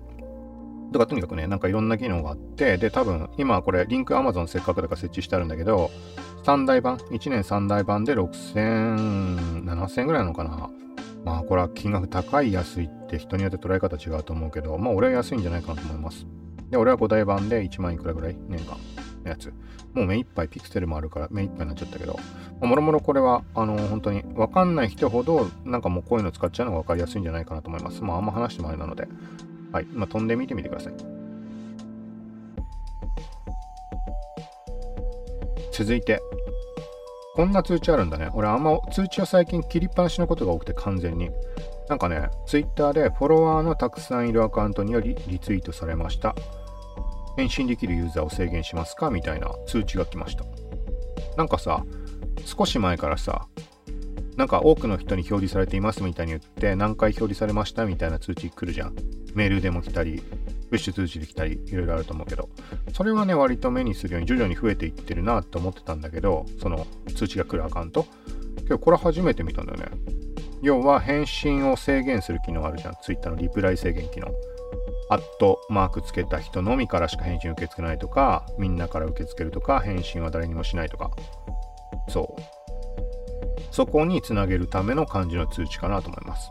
とからとにかくね、なんかいろんな機能があって、で、多分、今これ、リンク Amazon せっかくだから設置してあるんだけど、3台版、1年3台版で6000、7000ぐらいなのかな？まあ、これは金額高い、安いって人によって捉え方違うと思うけど、まあ、俺は安いんじゃないかなと思います。で、俺は5台版で1万いくらぐらい？年間やつ。もう目いっぱいピクセルもあるから目いっぱいになっちゃったけど、もろもろこれは、あの、本当にわかんない人ほど、なんかもうこういうの使っちゃうのがわかりやすいんじゃないかなと思います。まあ、あんま話してもあれなので、はい。まあ、飛んでみてみてください。続いて、こんな通知あるんだね。俺あんま通知を最近切りっぱなしのことが多くて完全に。なんかね、Twitter でフォロワーのたくさんいるアカウントによりリツイートされました。返信できるユーザーを制限しますか？みたいな通知が来ました。なんかさ、少し前からさ、なんか多くの人に表示されていますみたいに言って何回表示されました？みたいな通知来るじゃん。メールでも来たり、プッシュ通知で来たり、いろいろあると思うけど、それはね、割と目にするように徐々に増えていってるなって思ってたんだけど、その通知が来るアカウント。けど、これ初めて見たんだよね。要は、返信を制限する機能あるじゃん。Twitter のリプライ制限機能。アットマークつけた人のみからしか返信受け付けないとか、みんなから受け付けるとか、返信は誰にもしないとか。そう。そこにつなげるための感じの通知かなと思います。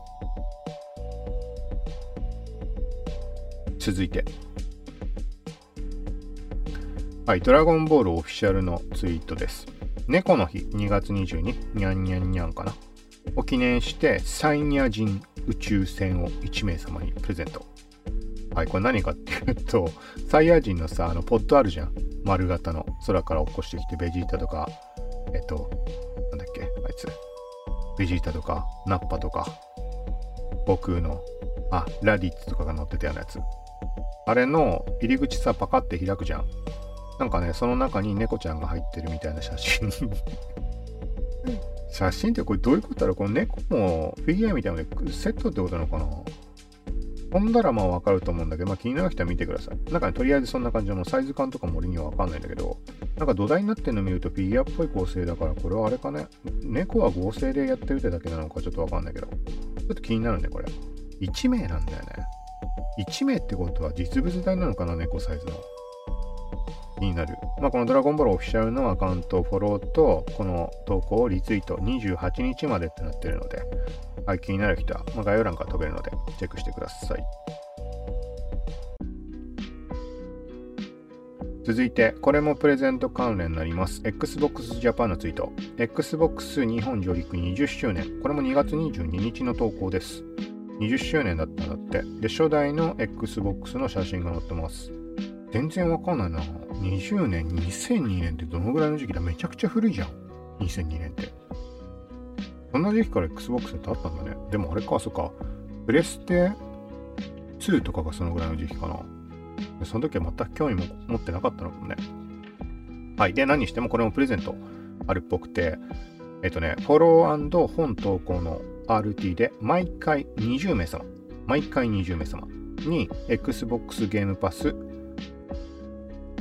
続いて。はい、ドラゴンボールオフィシャルのツイートです。猫の日2月22、にゃんにゃんにゃんかな。を記念して、サイニャ人宇宙船を1名様にプレゼント。はい、これ何かっていうと、サイヤ人のさ、あの、ポットあるじゃん。丸型の空から落っこしてきて、ベジータとか、えっと、なんだっけ、あいつ。ベジータとか、ナッパとか、僕の、あ、ラディッツとかが乗ってたようなやつ。あれの入り口さ、パカって開くじゃん。なんかね、その中に猫ちゃんが入ってるみたいな写真 [laughs] 写真ってこれどういうことだろう？この猫もフィギュアみたいなのでセットってことなのかな？飛んだらまあわかると思うんだけど、まあ気になる人は見てください。なんかね、とりあえずそんな感じのサイズ感とかも俺にはわかんないんだけど、なんか土台になってるの見るとフィギュアっぽい構成だから、これはあれかね、猫は合成でやってるってだけなのかちょっとわかんないけど、ちょっと気になるね、これ。1名なんだよね。1名ってことは実物大なのかな、猫サイズの。になる。まあ、このドラゴンボールオフィシャルのアカウントをフォローと、この投稿をリツイート28日までってなってるので、はい、気になる人は、まあ、概要欄から飛べるので、チェックしてください。続いて、これもプレゼント関連になります。Xbox Japan のツイート。Xbox 日本上陸20周年。これも2月22日の投稿です。20周年だったんだって。で、初代の Xbox の写真が載ってます。全然わかんないな。20年、2002年ってどのぐらいの時期だ？めちゃくちゃ古いじゃん。2002年って。そんな時期から Xbox ってあったんだね。でもあれか、そっか。プレステ2とかがそのぐらいの時期かな。その時は全く興味も持ってなかったのかもね。はい。で、何にしてもこれもプレゼントあるっぽくて、えっとね、フォロー本投稿の RT で毎回20名様、毎回20名様に Xbox ゲームパス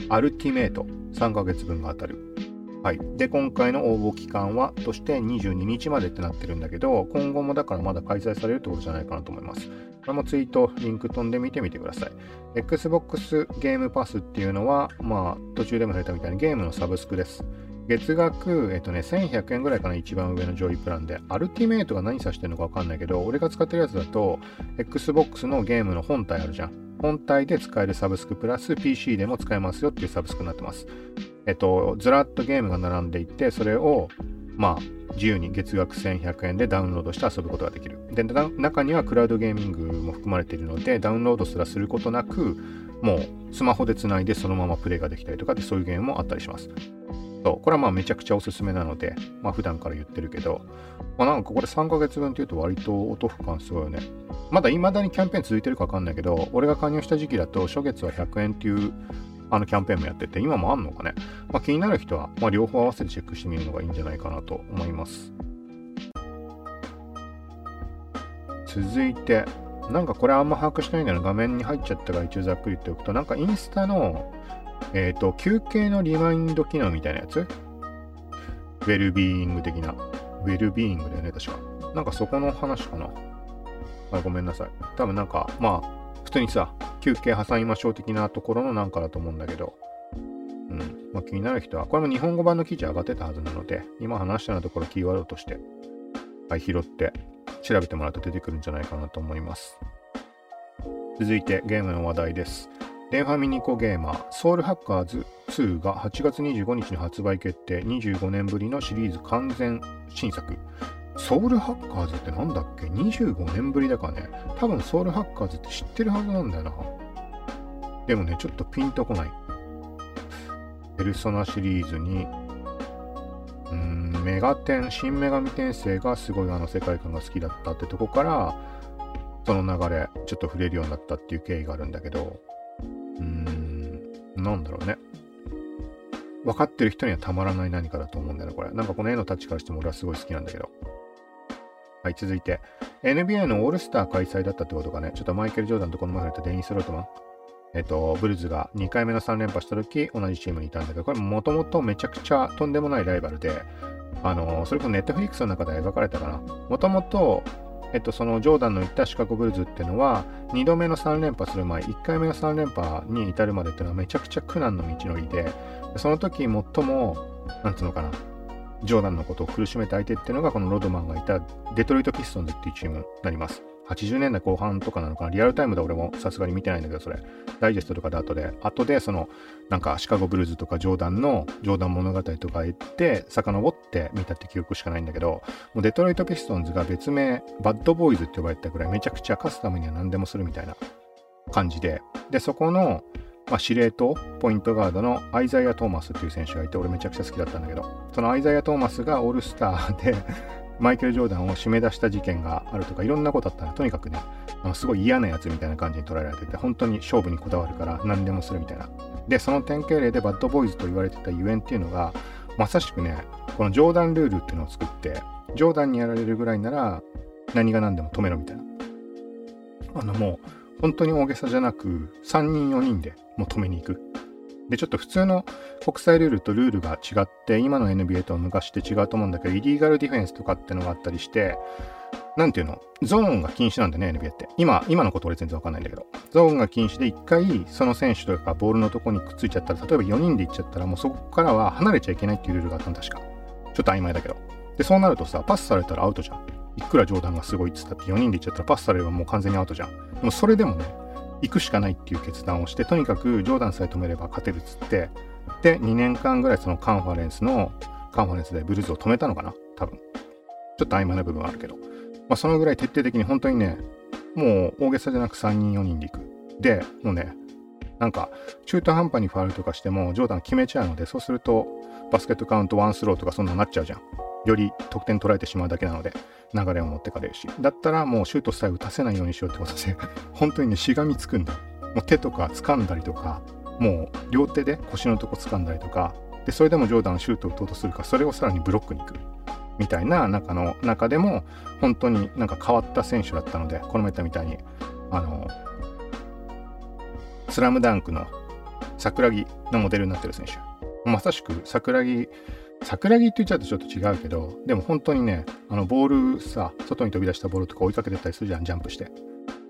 アルティメイト3ヶ月分が当たる。はい。で、今回の応募期間は、として22日までってなってるんだけど、今後もだからまだ開催されるってことじゃないかなと思います。これもツイート、リンク飛んでみてみてください。Xbox ゲームパスっていうのは、まあ、途中でも触れたみたいにゲームのサブスクです。月額、えっとね、1100円ぐらいかな、一番上の上位プランで。アルティメイトが何指してるのかわかんないけど、俺が使ってるやつだと、Xbox のゲームの本体あるじゃん。本体で使えるサブスクプラス PC でも使えますよっていうサブスクになってます。えっと、ずらっとゲームが並んでいて、それを、まあ、自由に月額1100円でダウンロードして遊ぶことができる。で、中にはクラウドゲーミングも含まれているので、ダウンロードすらすることなく、もうスマホでつないでそのままプレイができたりとかでそういうゲームもあったりします。そうこれはまあめちゃくちゃおすすめなので、まあ普段から言ってるけど、まあなんかこれ3ヶ月分っていうと割とお得感すごいよね。まだ未だにキャンペーン続いてるかわかんないけど、俺が加入した時期だと初月は100円っていうあのキャンペーンもやってて、今もあんのかね。まあ、気になる人は、まあ、両方合わせてチェックしてみるのがいいんじゃないかなと思います。続いて、なんかこれあんま把握しないんだけど、画面に入っちゃったから一応ざっくり言っておくと、なんかインスタのえっ、ー、と、休憩のリマインド機能みたいなやつ？ウェルビーイング的な。ウェルビーイングだよね、確か。なんかそこの話かな。あ、ごめんなさい。多分なんか、まあ、普通にさ、休憩挟みましょう的なところのなんかだと思うんだけど、うん。まあ、気になる人は、これも日本語版の記事上がってたはずなので、今話したようなところキーワードとして、はい、拾って調べてもらうと出てくるんじゃないかなと思います。続いてゲームの話題です。デンファミニコゲーマー、ソウルハッカーズ2が8月25日に発売決定、25年ぶりのシリーズ完全新作。ソウルハッカーズってなんだっけ ?25 年ぶりだからね。多分ソウルハッカーズって知ってるはずなんだよな。でもね、ちょっとピンとこない。ペルソナシリーズに、うん、メガテン、新女神転生がすごいあの世界観が好きだったってとこから、その流れ、ちょっと触れるようになったっていう経緯があるんだけど、なんだろうね。分かってる人にはたまらない何かだと思うんだよね、これ。なんかこの絵のタッチからしても俺はすごい好きなんだけど。はい、続いて。NBA のオールスター開催だったってことがね、ちょっとマイケル・ジョーダンとこの前触れたデニス・ロートマン。えっと、ブルズが2回目の3連覇した時、同じチームにいたんだけど、これもともとめちゃくちゃとんでもないライバルで、あの、それこそネットフリックスの中で描かれたかな。もともと、えっと、そのジョーダンの言ったシカゴブルズっていうのは、2度目の3連覇する前、1回目の3連覇に至るまでっていうのはめちゃくちゃ苦難の道のりで、その時最も、なんつうのかな、ジョーダンのことを苦しめた相手っていうのが、このロドマンがいたデトロイト・ピストンズっていうチームになります。80年代後半とかなのかなリアルタイムで俺もさすがに見てないんだけど、それ。ダイジェストとかで後で、後でその、なんかシカゴブルズとかジョーダンの、ジョーダン物語とか言って、遡って見たって記憶しかないんだけど、もうデトロイトピストンズが別名、バッドボーイズって呼ばれたぐらいめちゃくちゃカスタムには何でもするみたいな感じで、で、そこの、まあ、司令塔、ポイントガードのアイザイア・トーマスっていう選手がいて、俺めちゃくちゃ好きだったんだけど、そのアイザイア・トーマスがオールスターでマイケル・ジョーダンを締め出した事件があるとかいろんなことあったらとにかくねあのすごい嫌なやつみたいな感じに捉えられてて本当に勝負にこだわるから何でもするみたいな。でその典型例でバッドボーイズと言われてたゆえんっていうのがまさしくねこのジョーダンルールっていうのを作ってジョーダンにやられるぐらいなら何が何でも止めろみたいな。あのもう本当に大げさじゃなく3人4人でもう止めに行く。で、ちょっと普通の国際ルールとルールが違って、今の NBA とは昔って違うと思うんだけど、イリーガルディフェンスとかってのがあったりして、なんていうの？ゾーンが禁止なんだね、NBA って。今、今のこと俺全然わかんないんだけど。ゾーンが禁止で一回、その選手とかボールのとこにくっついちゃったら、例えば4人で行っちゃったら、もうそこからは離れちゃいけないっていうルールがあったの、確か。ちょっと曖昧だけど。で、そうなるとさ、パスされたらアウトじゃん。いくら冗談がすごいっつったって4人で行っちゃったらパスされればもう完全にアウトじゃん。でもそれでもね、行くしかないっていう決断をして、とにかくジョーダンさえ止めれば勝てるっつって、で、2年間ぐらいそのカンファレンスの、カンファレンスでブルーズを止めたのかな多分。ちょっと曖昧な部分はあるけど。まあ、そのぐらい徹底的に本当にね、もう大げさじゃなく3人4人で行く。で、もうね、なんか中途半端にファールとかしてもジョーダン決めちゃうので、そうするとバスケットカウントワンスローとかそんなになっちゃうじゃん。より得点取られてしまうだけなので。流れを持ってかれるし、だったらもうシュートさえ打たせないようにしようってことで、[laughs] 本当にね、しがみつくんだ。もう手とか掴んだりとか、もう両手で腰のとこ掴んだりとか、で、それでもジョーダンシュートを打とうとするか、それをさらにブロックに行く。みたいな中の中でも、本当になんか変わった選手だったので、この前言ったみたいに、あの、スラムダンクの桜木のモデルになってる選手。まさしく桜木桜木って言っちゃうとちょっと違うけど、でも本当にね、あのボールさ、外に飛び出したボールとか追いかけてたりするじゃん、ジャンプして。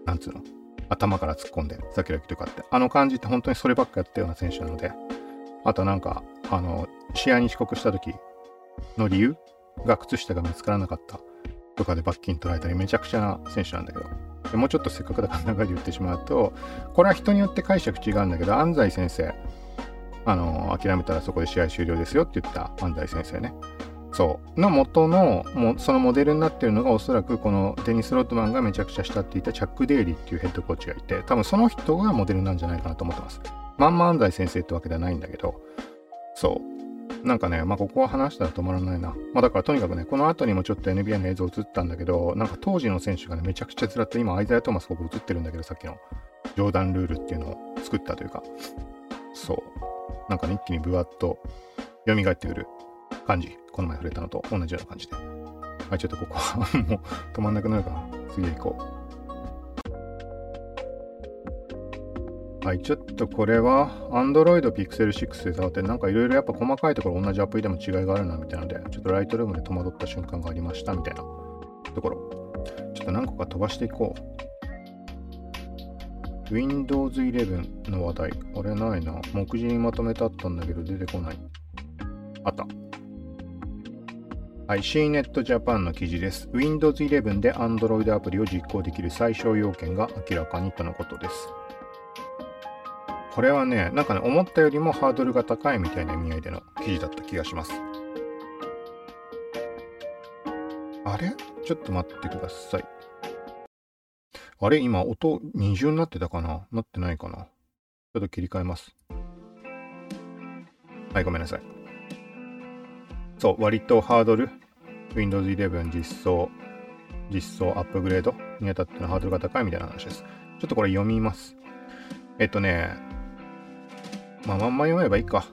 なんつうの？頭から突っ込んで、桜木とかって。あの感じって本当にそればっかやったような選手なので、あとなんか、あの、試合に遅刻した時の理由が靴下が見つからなかったとかで罰金取られたりめちゃくちゃな選手なんだけど。もうちょっとせっかくだから長いで言ってしまうと、これは人によって解釈違うんだけど、安西先生、あの、諦めたらそこで試合終了ですよって言った安西先生ね。そう。の元の、もそのモデルになってるのがおそらくこのデニス・ロッドマンがめちゃくちゃ慕っていたチャック・デイリーっていうヘッドコーチがいて、多分その人がモデルなんじゃないかなと思ってます。まんま安西先生ってわけではないんだけど、そう。なんかね、まあ、ここは話したら止まらないな。まあ、だからとにかくね、この後にもちょっと NBA の映像映ったんだけど、なんか当時の選手がね、めちゃくちゃずらっと、今、アイザヤ・トーマスここ映ってるんだけど、さっきの、ジョーダンルールっていうのを作ったというか、そう。なんかね、一気にブワッと蘇ってくる感じ。この前触れたのと同じような感じで。はい、ちょっとここはもう止まんなくなるかな。次へ行こう。はい、ちょっとこれは Android Pixel 6で触って、なんかいろいろやっぱ細かいところ同じアプリでも違いがあるなみたいなので、ちょっとライトルームで戸惑った瞬間がありましたみたいなところ。ちょっと何個か飛ばしていこう。Windows 11の話題。あれないな。目次にまとめてあったんだけど出てこない。あった。はい、CNET Japan の記事です。Windows 11で Android アプリを実行できる最小要件が明らかにとのことです。これはね、なんかね、思ったよりもハードルが高いみたいな意味合いでの記事だった気がします。あれ？ちょっと待ってください。あれ？今音二重になってたかな？なってないかな？ちょっと切り替えます。はい、ごめんなさい。そう、割とハードル、Windows 11実装、実装アップグレードにあたってのハードルが高いみたいな話です。ちょっとこれ読みます。えっとね、まあ、まんま読めばいいか。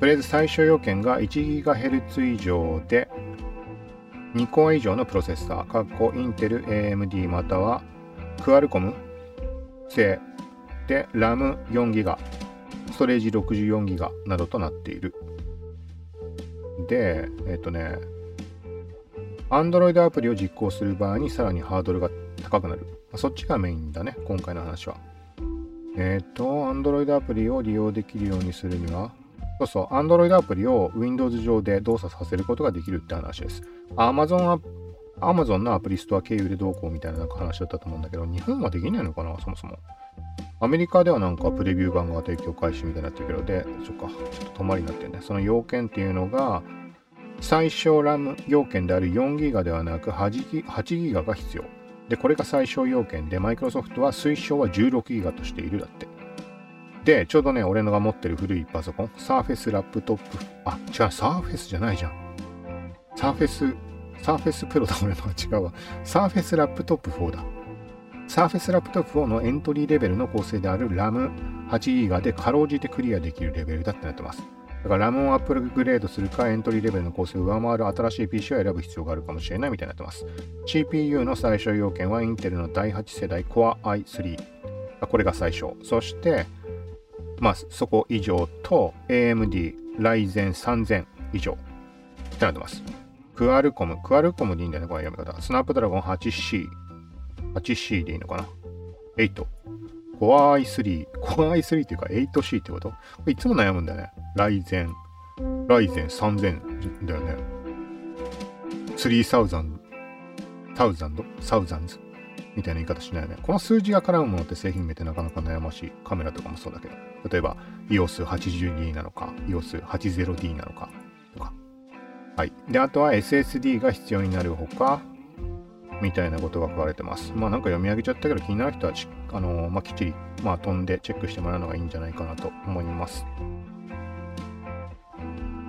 とりあえず最小要件が 1GHz 以上で2コア以上のプロセッサー、括弧インテル、AMD またはクアルコム製で RAM4GB、ストレージ 64GB などとなっている。で、えっ、とね、Android アプリを実行する場合にさらにハードルが高くなる。そっちがメインだね、今回の話は。えっ、ー、と、Android アプリを利用できるようにするには、そうそう、Android アプリを Windows 上で動作させることができるって話です。Amazon, のアプリストア経由でどうこうみたいななんか話だったと思うんだけど、日本はできないのかな、そもそも。アメリカではなんかプレビュー版が提供開始みたいになってるけど、で、そっか、ちょっと止まりになってるね。その要件っていうのが、最小 RAM 要件である 4GB ではなく 8GB が必要。で、これが最小要件で、マイクロソフトは推奨は16ギガとしているだって。で、ちょうどね、俺のが持ってる古いパソコン、サーフェスラップトップ、あ、違う、サーフェスじゃないじゃん。サーフェス、サーフェスプロだ、俺の違うわ。サーフェスラップトップ4だ。サーフェスラップトップ4のエントリーレベルの構成である RAM8 ギガでかろうじてクリアできるレベルだってなってます。だから RAM をアップグレードするかエントリーレベルの構成を上回る新しい PC を選ぶ必要があるかもしれないみたいになってます。CPU の最小要件はインテルの第8世代 Core i3。これが最小。そして、まあ、そこ以上と AMD Ryzen 3000以上ってなってます。クアルコム。クアルコムでいいんだよね、この読み方。スナップドラゴン 8C。8C でいいのかな ?8。Core i3。Core i3 っていうか 8C ってこと？いつも悩むんだよね。ライゼン、ライゼン3000だよね。3000、サウザンド、サウザンズ？みたいな言い方しないよね。この数字が絡むものって製品名ってなかなか悩ましい。カメラとかもそうだけど。例えば EOS80D なのか、EOS80D なのか。はい。で、あとは SSD が必要になるほか、みたいなことが書かれてます。まあなんか読み上げちゃったけど気になる人はあのー、まあ、きっちり、まあ、飛んでチェックしてもらうのがいいんじゃないかなと思います。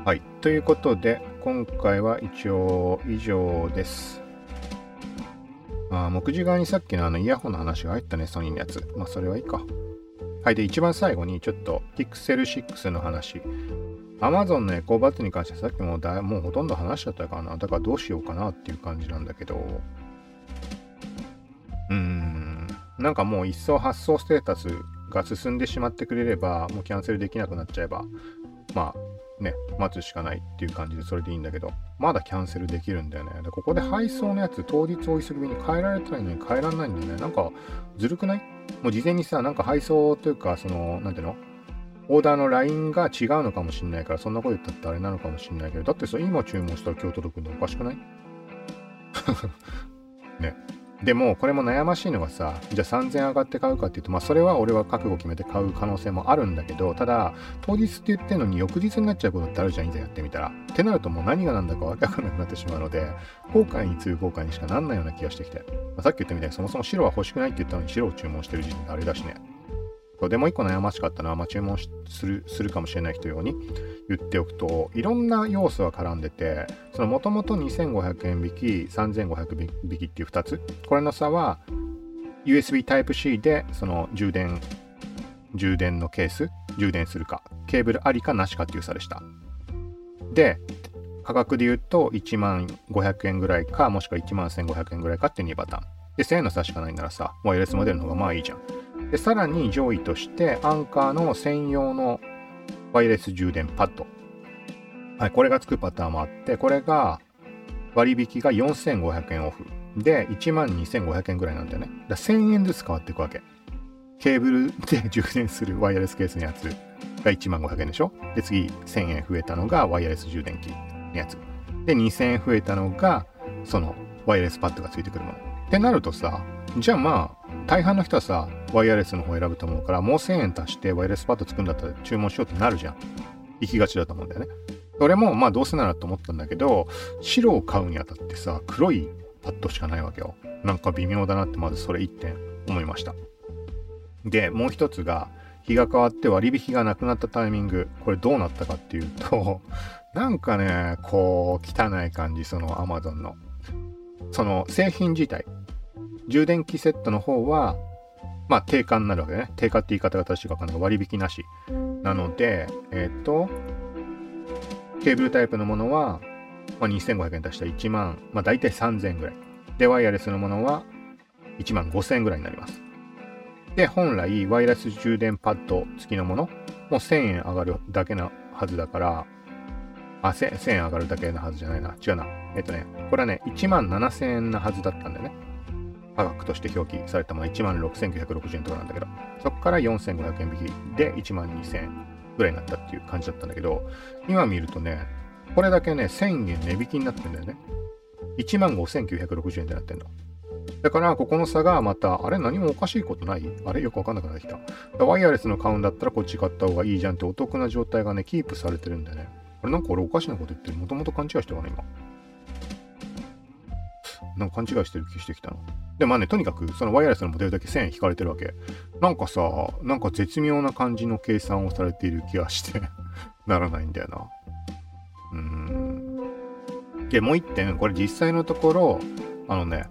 はい。ということで、今回は一応以上です。あ目次側にさっきのあのイヤホンの話が入ったね、ソニーのやつ。まあ、それはいいか。はい。で、一番最後にちょっと Pixel 6の話。Amazon のエコーバッツに関してさっきもだもうほとんど話しちゃったかな。だからどうしようかなっていう感じなんだけど。うーん。なんかもう一層発送ステータスが進んでしまってくれれば、もうキャンセルできなくなっちゃえば、まあ、ね、待つしかないっていう感じでそれでいいんだけど、まだキャンセルできるんだよね。で、ここで配送のやつ、当日お急ぎに変えられたらいいのに変えられないんだよね。なんか、ずるくない？もう事前にさ、なんか配送というか、その、なんていうの？オーダーのラインが違うのかもしんないから、そんなこと言ったってあれなのかもしんないけど、だってさ、今注文したら今日届くのおかしくない？[laughs] ね。でも、これも悩ましいのがさ、じゃあ3000上がって買うかっていうと、まあそれは俺は覚悟決めて買う可能性もあるんだけど、ただ、当日って言ってんのに翌日になっちゃうことってあるじゃん、いざやってみたら。ってなるともう何が何だかわかんなくなってしまうので、後悔に次ぐ後悔にしかなんないような気がしてきて。まあ、さっき言ったみたいにそもそも白は欲しくないって言ったのに白を注文してる時点であれだしね。でもう一個悩ましかったのは、まあ、注文するするかもしれない人用に言っておくといろんな要素が絡んでてそのもともと2500円引き3500円引きっていう2つこれの差は USB Type-C でその充電充電のケース充電するかケーブルありかなしかっていう差でした。で価格で言うと1万500円ぐらいかもしくは1万1500円ぐらいかっていう2パターン。で1000円の差しかないならさワイヤレスモデルの方がまあいいじゃん。でさらに上位としてアンカーの専用のワイヤレス充電パッド。はい、これがつくパターンもあって、これが割引が4500円オフ。で、12,500円ぐらいなんだよね。だ1000円ずつ変わっていくわけ。ケーブルで [laughs] 充電するワイヤレスケースのやつが1500円でしょ？で、次1000円増えたのがワイヤレス充電器のやつ。で、2000円増えたのが、そのワイヤレスパッドがついてくるもの。ってなるとさ、じゃあまあ、大半の人はさ、ワイヤレスの方を選ぶと思うから、もう1000円足してワイヤレスパッド作るんだったら注文しようってなるじゃん。行きがちだと思うんだよね。俺もまあどうせならと思ったんだけど、白を買うにあたってさ、黒いパッドしかないわけよ。なんか微妙だなってまずそれ1点思いました。で、もう一つが、日が変わって割引がなくなったタイミング、これどうなったかっていうと、[laughs] なんかね、こう、汚い感じ、その Amazon の。その製品自体、充電器セットの方は、まあ、定価になるわけね。定価って言い方が正しいか分かんない割引なし。なので、えっ、ー、と、ケーブルタイプのものは、まあ、2500円足したら1万、まあ、大体3000円ぐらい。で、ワイヤレスのものは1万5000円ぐらいになります。で、本来、ワイヤレス充電パッド付きのもの、もう1000円上がるだけなはずだから、あ、1000, 円上がるだけなはずじゃないな。違うな。えっとね、これはね、1万7000円なはずだったんだよね。価格として表記されたもの1万6960円とかなんだけど、そこから4500円引きで1万2000円ぐらいになったっていう感じだったんだけど、今見るとね、これだけね、1000円値引きになってんだよね。1万5960円ってなってんの。だから、ここの差がまた、あれ何もおかしいことない？あれよくわかんなくなってきた。ワイヤレスの買うんだったらこっち買った方がいいじゃんってお得な状態がね、キープされてるんだよね。あれなんか俺おかしなこと言ってる。もともと勘違いしてるかな、今。なんか勘違いしてる気してきたの。で、まあね、とにかく、そのワイヤレスのモデルだけ1000引かれてるわけ。なんかさ、なんか絶妙な感じの計算をされている気がして [laughs] ならないんだよな。うーん。で、もう一点、これ実際のところ、あのね、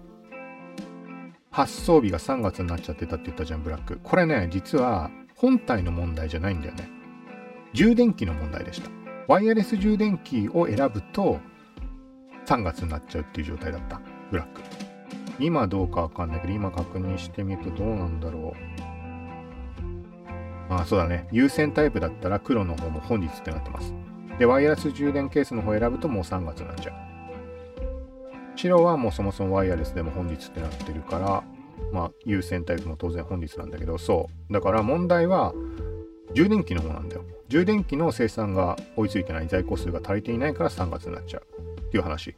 発送日が3月になっちゃってたって言ったじゃん、ブラック。これね、実は本体の問題じゃないんだよね。充電器の問題でした。ワイヤレス充電器を選ぶと3月になっちゃうっていう状態だった。ブラック。今どうかわかんないけど、今確認してみるとどうなんだろう。あ、あそうだね。有線タイプだったら黒の方も本日ってなってます。で、ワイヤレス充電ケースの方選ぶともう3月になっちゃう。白はもうそもそもワイヤレスでも本日ってなってるから、まあ、有線タイプも当然本日なんだけど、そう。だから問題は、充電器の方なんだよ。充電器の生産が追いついてない在庫数が足りていないから3月になっちゃうっていう話。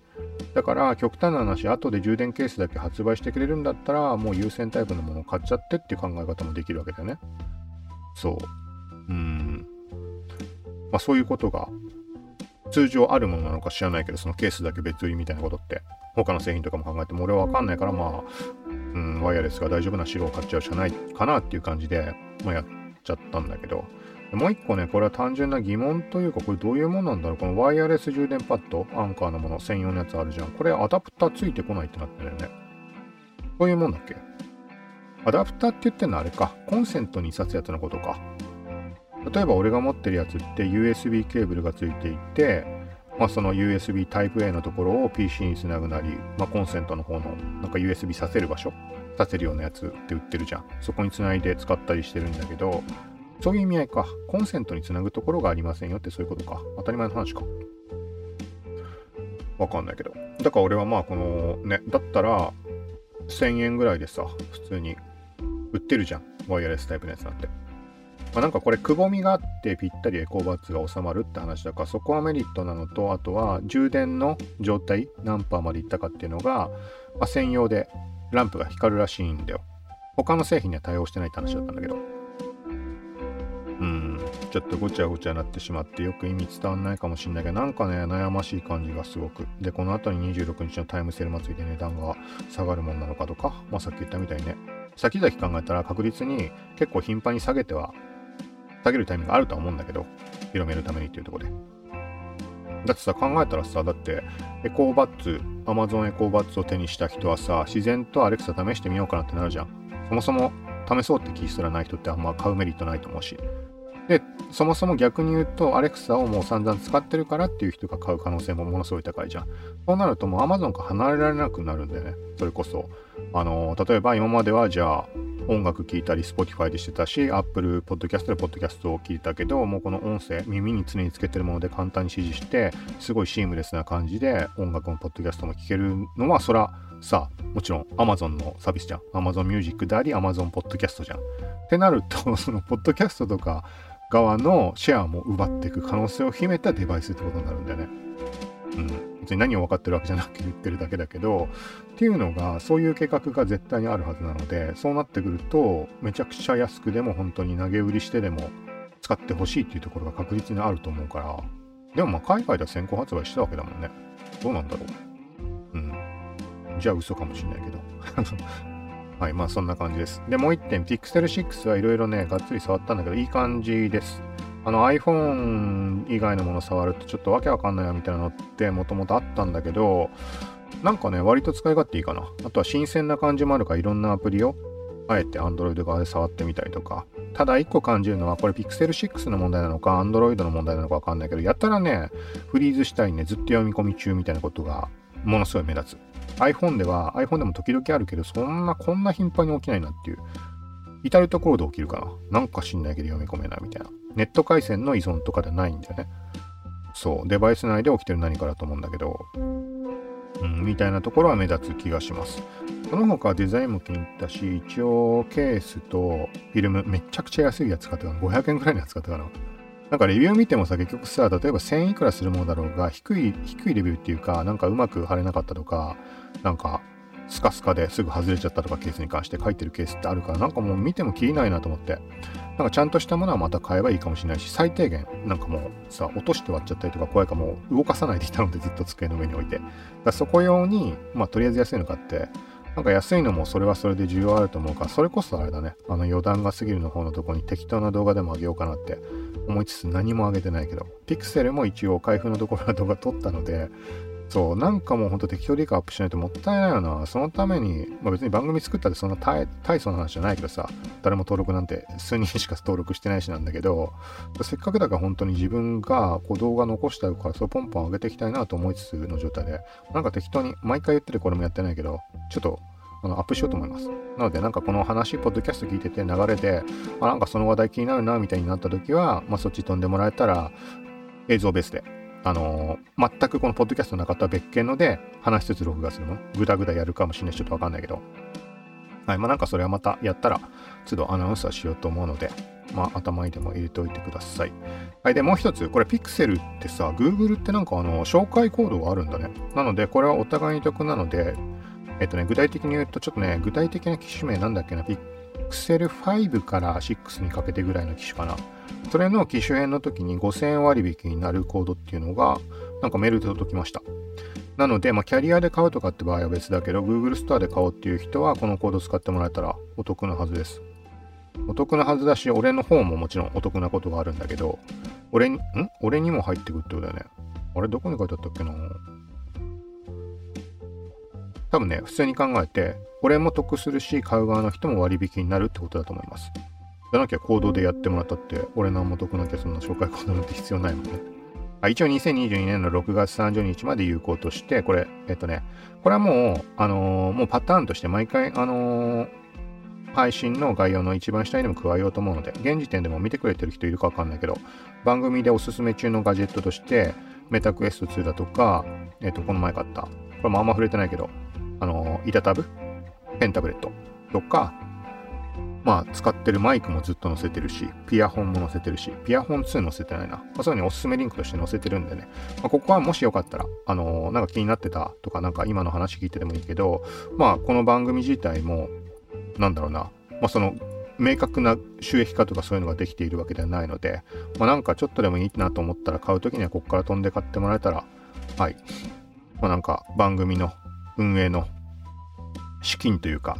だから極端な話、後で充電ケースだけ発売してくれるんだったら、もう有線タイプのものを買っちゃってっていう考え方もできるわけだよね。そう。うん。まあそういうことが通常あるものなのか知らないけど、そのケースだけ別売りみたいなことって、他の製品とかも考えても俺はわかんないから、まあ、うん、ワイヤレスが大丈夫な白を買っちゃうしかないかなっていう感じで、まあやっちゃったんだけど、もう一個ね、これは単純な疑問というか、これどういうものなんだろうこのワイヤレス充電パッド、アンカーのもの、専用のやつあるじゃん。これアダプターついてこないってなってるよね。こういうもんだっけ？アダプターって言ってんのあれか。コンセントに挿すやつのことか。例えば俺が持ってるやつって USB ケーブルがついていて、まあ、その USB Type-A のところを PC につなぐなり、まあ、コンセントの方のなんか USB させる場所、させるようなやつって売ってるじゃん。そこにつないで使ったりしてるんだけど、そういう意味合いか。コンセントにつなぐところがありませんよってそういうことか。当たり前の話か。わかんないけど。だから俺はまあこのね、だったら1000円ぐらいでさ、普通に売ってるじゃん。ワイヤレスタイプのやつなんて。まあ、なんかこれくぼみがあってぴったりエコーバッツが収まるって話だからそこはメリットなのとあとは充電の状態何パーまでいったかっていうのが、まあ、専用でランプが光るらしいんだよ他の製品には対応してないって話だったんだけどうん。ちょっとごちゃごちゃになってしまってよく意味伝わんないかもしんないけどなんかね悩ましい感じがすごく。でこの後に26日のタイムセール祭りで値段が下がるもんなのかとかまあさっき言ったみたいにね。先々考えたら確実に結構頻繁に下げては下げるタイミングがあるとは思うんだけど広めるためにっていうとこで。だってさ考えたらさだってエコーバッツ Amazon エコーバッツを手にした人はさ自然とアレクサ試してみようかなってなるじゃん。そもそも試そうって気すらない人ってあんま買うメリットないと思うし。で、そもそも逆に言うと、アレクサをもう散々使ってるからっていう人が買う可能性もものすごい高いじゃん。そうなるともう Amazon から離れられなくなるんだよね。それこそ。あの、例えば今まではじゃあ、音楽聴いたり Spotify でしてたし、Apple Podcast で Podcast を聞いたけど、もうこの音声、耳に常につけてるもので簡単に指示して、すごいシームレスな感じで音楽も Podcast も聴けるのは、そら、さあ、もちろん Amazon のサービスじゃん。Amazon Music であり Amazon Podcast じゃん。ってなると、その Podcast とか、側のシェアも奪っていく可能性を秘めたデバイスってことになるんだよね。うん。別に何を分かってるわけじゃなくて言ってるだけだけど、っていうのが、そういう計画が絶対にあるはずなので、そうなってくると、めちゃくちゃ安くでも本当に投げ売りしてでも使ってほしいっていうところが確実にあると思うから、でもまあ海外では先行発売してたわけだもんね。どうなんだろう。うん。じゃあ嘘かもしんないけど。[laughs] はい、まあそんな感じです。で、もう一点、Pixel 6はいろいろね、がっつり触ったんだけど、いい感じです。あの iPhone 以外のもの触るとちょっとわけわかんないなみたいなのってもともとあったんだけど、なんかね、割と使い勝手いいかな。あとは新鮮な感じもあるからいろんなアプリをあえて Android 側で触ってみたりとか。ただ一個感じるのはこれ Pixel 6の問題なのか Android の問題なのかわかんないけど、やったらね、フリーズしたりね、ずっと読み込み中みたいなことがものすごい目立つ。iPhone では、iPhone でも時々あるけど、そんな、こんな頻繁に起きないなっていう。至るところで起きるかな。なんか知んないけど読み込めないみたいな。ネット回線の依存とかではないんだよね。そう。デバイス内で起きてる何かだと思うんだけど、うん、みたいなところは目立つ気がします。その他デザインも気に入ったし、一応ケースとフィルムめちゃくちゃ安いやつ使ってたかな。500円くらいのやつ使ってたかなな。んかレビュー見てもさ、結局さ、例えば1000いくらするものだろうが、低い、低いレビューっていうか、なんかうまく貼れなかったとか、なんか、スカスカですぐ外れちゃったとかケースに関して書いてるケースってあるから、なんかもう見てもきりないなと思って。なんかちゃんとしたものはまた買えばいいかもしれないし、最低限、なんかもうさ、落として割っちゃったりとか怖いかもう動かさないでいたのでずっと机の上に置いて。だそこ用に、まあとりあえず安いの買って、なんか安いのもそれはそれで需要あると思うから、それこそあれだね。あの余談が過ぎるの方のとこに適当な動画でもあげようかなって思いつつ何も上げてないけど、ピクセルも一応開封のところは動画撮ったので、そう、なんかもうほんと適当理解アップしないともったいないよな。そのために、まあ、別に番組作ったってそんな大大層な話じゃないけどさ、誰も登録なんて数人しか登録してないしなんだけど、せっかくだから本当に自分がこう動画残してあるから、そうポンポン上げていきたいなと思いつつの状態で、なんか適当に、毎回言ってるこれもやってないけど、ちょっとあのアップしようと思います。なので、なんかこの話、ポッドキャスト聞いてて流れで、あ、なんかその話題気になるな、みたいになった時は、まあ、そっち飛んでもらえたら、映像ベースで、あのー、全くこのポッドキャストの中とは別件ので、話しつつ録画するの。ぐだぐだやるかもしれないし、ちょっとわかんないけど。はい、まあなんかそれはまたやったら、都度アナウンサーしようと思うので、まあ頭にでも入れておいてください。はい、で、もう一つ、これ Pixel ってさ、Google ってなんかあの、紹介コードがあるんだね。なので、これはお互いに得なので、えっとね、具体的に言うと、ちょっとね、具体的な機種名なんだっけな、Pixel 5から6にかけてぐらいの機種かな。それの機種変の時に5000円割引になるコードっていうのが、なんかメールで届きました。なので、まあ、キャリアで買うとかって場合は別だけど、Google ストアで買おうっていう人は、このコード使ってもらえたらお得なはずです。お得なはずだし、俺の方ももちろんお得なことがあるんだけど、俺に、ん？俺にも入ってくってことだよね。あれ、どこに書いてあったっけな？多分ね、普通に考えて、俺も得するし、買う側の人も割引になるってことだと思います。じゃなきゃ行動でやってもらったって、俺何も得なきゃそんな紹介コードなんて必要ないもんね。あ一応2022年の6月30日まで有効として、これ、えっとね、これはもう、あのー、もうパターンとして毎回、あのー、配信の概要の一番下にでも加えようと思うので、現時点でも見てくれてる人いるかわかんないけど、番組でおすすめ中のガジェットとして、メタクエスト2だとか、えっと、この前買った、これもあんま触れてないけど、あの、板タブペンタブレットとか、まあ、使ってるマイクもずっと載せてるし、ピアホンも載せてるし、ピアホン2載せてないな。まあ、そういうにおすすめリンクとして載せてるんでね。まあ、ここはもしよかったら、あのー、なんか気になってたとか、なんか今の話聞いててもいいけど、まあ、この番組自体も、なんだろうな、まあ、その、明確な収益化とかそういうのができているわけではないので、まあ、なんかちょっとでもいいなと思ったら買うときにはここから飛んで買ってもらえたら、はい。まあ、なんか番組の運営の資金というか、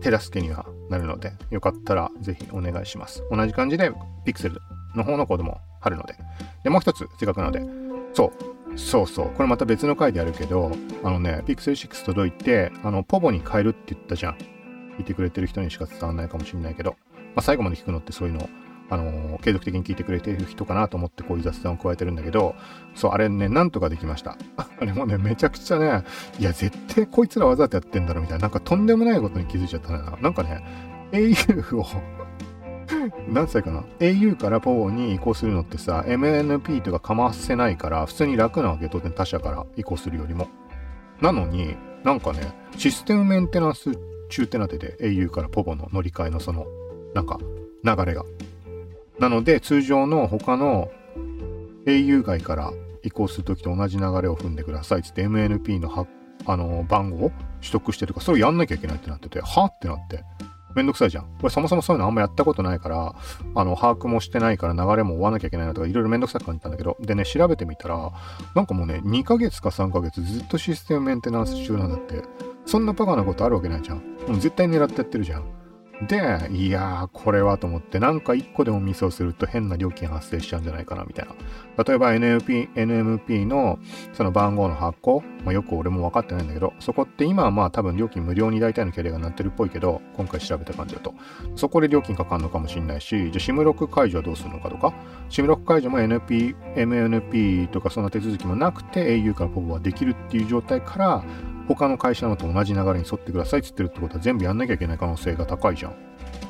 手助けにはなるので、よかったらぜひお願いします。同じ感じで、ピクセルの方のコードも貼るので。で、もう一つ、せっかくなので、そう、そうそう、これまた別の回でやるけど、あのね、ピクセル6届いて、あの、ポボに変えるって言ったじゃん。いてくれてる人にしか伝わらないかもしれないけど、まあ、最後まで聞くのってそういうのあのー、継続的に聞いてくれてる人かなと思ってこういう雑談を加えてるんだけど、そう、あれね、なんとかできました。[laughs] あれもね、めちゃくちゃね、いや、絶対こいつらわざとやってんだろみたいな、なんかとんでもないことに気づいちゃったな。なんかね、au を [laughs] 何歳かな ?au からポーに移行するのってさ、MNP とかかませないから、普通に楽なわけ、当然他社から移行するよりも。なのに、なんかね、システムメンテナンス中ってなってて、au からポボの乗り換えのその、なんか、流れが。なので、通常の他の au 外から移行するときと同じ流れを踏んでくださいっつって MNP のはあの番号を取得してるか、それをやんなきゃいけないってなってて、はってなって。めんどくさいじゃん。これそもそもそういうのあんまやったことないから、あの、把握もしてないから流れも追わなきゃいけないなとか、いろいろめんどくさく感じたんだけど、でね、調べてみたら、なんかもうね、2ヶ月か3ヶ月ずっとシステムメンテナンス中なんだって。そんなバカなことあるわけないじゃん。もう絶対狙ってやってるじゃん。で、いやー、これはと思って、なんか1個でもミスをすると変な料金発生しちゃうんじゃないかな、みたいな。例えば NMP、NMP のその番号の発行、まあ、よく俺も分かってないんだけど、そこって今はまあ多分料金無料に大体のキャリアがなってるっぽいけど、今回調べた感じだと。そこで料金かかるのかもしれないし、じゃあ SIM ロック解除はどうするのかとか、SIM ロック解除も NP、MNP とかそんな手続きもなくて au から POV はできるっていう状態から、他の会社のと同じ流れに沿ってくださいって言ってるってことは全部やんなきゃいけない可能性が高いじゃん。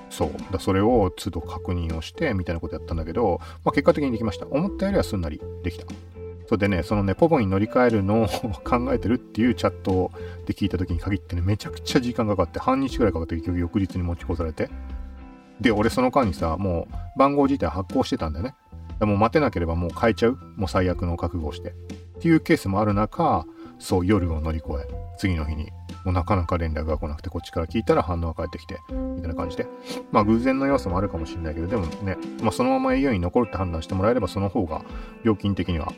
そう。だそれを都度確認をして、みたいなことやったんだけど、まあ、結果的にできました。思ったよりはすんなりできた。それでね、そのね、ポポに乗り換えるのを [laughs] 考えてるっていうチャットで聞いた時に限ってね、めちゃくちゃ時間かかって、半日くらいかかって結局翌日に持ち越されて。で、俺その間にさ、もう番号自体発行してたんだよね。でも待てなければもう変えちゃう。もう最悪の覚悟をして。っていうケースもある中、そう、夜を乗り越え、次の日にもうなかなか連絡が来なくて、こっちから聞いたら反応が返ってきて、みたいな感じで。まあ偶然の要素もあるかもしれないけど、でもね、まあそのまま au に残るって判断してもらえれば、その方が料金的には、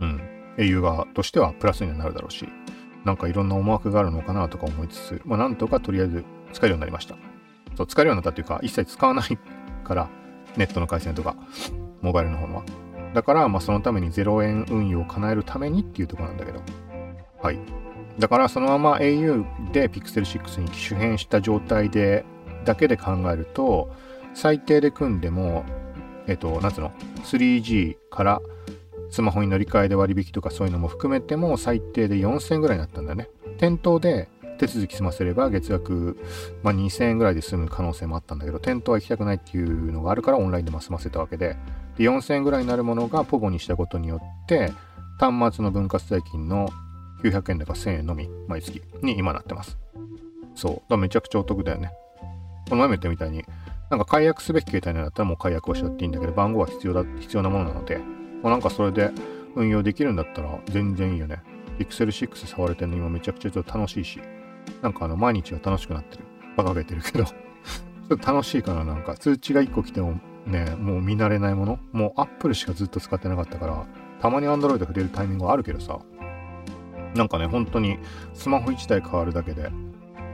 うん、au 側としてはプラスにはなるだろうし、なんかいろんな思惑があるのかなとか思いつつ、まあなんとかとりあえず使えるようになりました。そう、使えるようになったっていうか、一切使わないから、ネットの回線とか、モバイルの方は。だから、まあそのために0円運用を叶えるためにっていうとこなんだけど。はい。だからそのまま au で Pixel 6に機種変した状態でだけで考えると最低で組んでもえっとなんつうの？3G からスマホに乗り換えで割引とかそういうのも含めても最低で4000円ぐらいになったんだよね店頭で手続き済ませれば月額、まあ、2000円ぐらいで済む可能性もあったんだけど店頭は行きたくないっていうのがあるからオンラインでも済ませたわけでで4000円ぐらいになるものがポボにしたことによって端末の分割代金の900円だか1000円のみ、毎月に今なってます。そう。だからめちゃくちゃお得だよね。この前も言ったみたいに、なんか解約すべき携帯なんだったらもう解約をしちゃっていいんだけど、番号は必要だ、必要なものなので、まあ、なんかそれで運用できるんだったら全然いいよね。Pixel 6触れてるの今めちゃくちゃちょっと楽しいし、なんかあの毎日が楽しくなってる。馬鹿げてるけど [laughs] ちょっと楽しいかな、なんか通知が1個来てもね、もう見慣れないもの、もう Apple しかずっと使ってなかったから、たまに Android 触れるタイミングはあるけどさ、なんかね、本当にスマホ1台変わるだけで、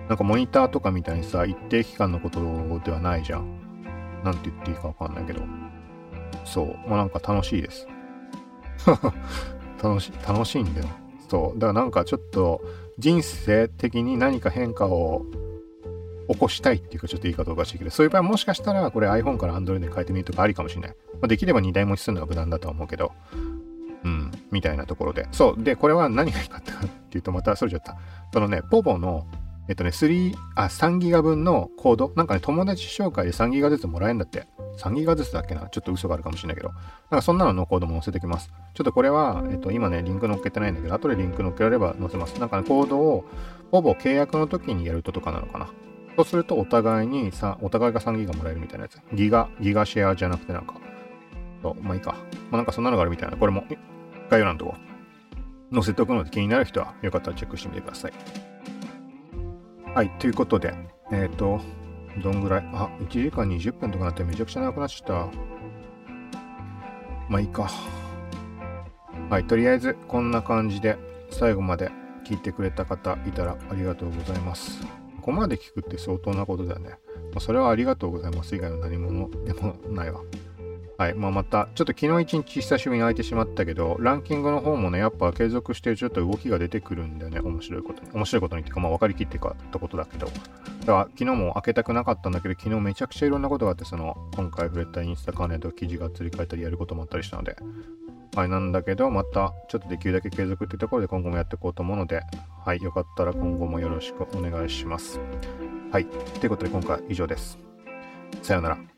なんかモニターとかみたいにさ、一定期間のことではないじゃん。なんて言っていいかわかんないけど。そう。まあなんか楽しいです。[laughs] 楽しい、楽しいんだよ。そう。だからなんかちょっと人生的に何か変化を起こしたいっていうかちょっと言い方おかしいけど、そういう場合もしかしたらこれ iPhone から Android で変えてみるとかありかもしれない。まあ、できれば2台持ちするのが無難だとは思うけど、うん、みたいなところで。そう。で、これは何がいいかっていうと、またそれちゃった。そのね、ポボの、えっとね、3、あ、3ギガ分のコード？なんかね、友達紹介で3ギガずつもらえるんだって。3ギガずつだっけな？ちょっと嘘があるかもしれないけど。なんかそんなののコードも載せてきます。ちょっとこれは、えっと、今ね、リンク載っけてないんだけど、後でリンク載っけられれば載せます。なんかね、コードを、ほぼ契約の時にやるととかなのかな。そうするとお互いにさ、お互いが3ギガもらえるみたいなやつ。ギガ、ギガシェアじゃなくてなんか、そうまあいいか。まあなんかそんなのがあるみたいな。これも概要欄とこ載せておくので気になる人はよかったらチェックしてみてください。はい、ということで、えっ、ー、と、どんぐらい？あ、1時間20分とかなってめちゃくちゃ長くなっちゃった。まあいいか。はい、とりあえずこんな感じで最後まで聞いてくれた方いたらありがとうございます。ここまで聞くって相当なことだよね。まあ、それはありがとうございます以外の何者でもないわ。はい。まあ、また、ちょっと昨日一日久しぶりに空いてしまったけど、ランキングの方もね、やっぱ継続してちょっと動きが出てくるんだよね。面白いことに。面白いことにっていうか、まあ分かりきってかったことだけど。だから昨日も開けたくなかったんだけど、昨日めちゃくちゃいろんなことがあって、その、今回触れたインスタ関連と記事が釣り替えたりやることもあったりしたので、はい、なんだけど、またちょっとできるだけ継続っていうところで今後もやっていこうと思うので、はい、よかったら今後もよろしくお願いします。はい、ということで今回は以上です。さようなら。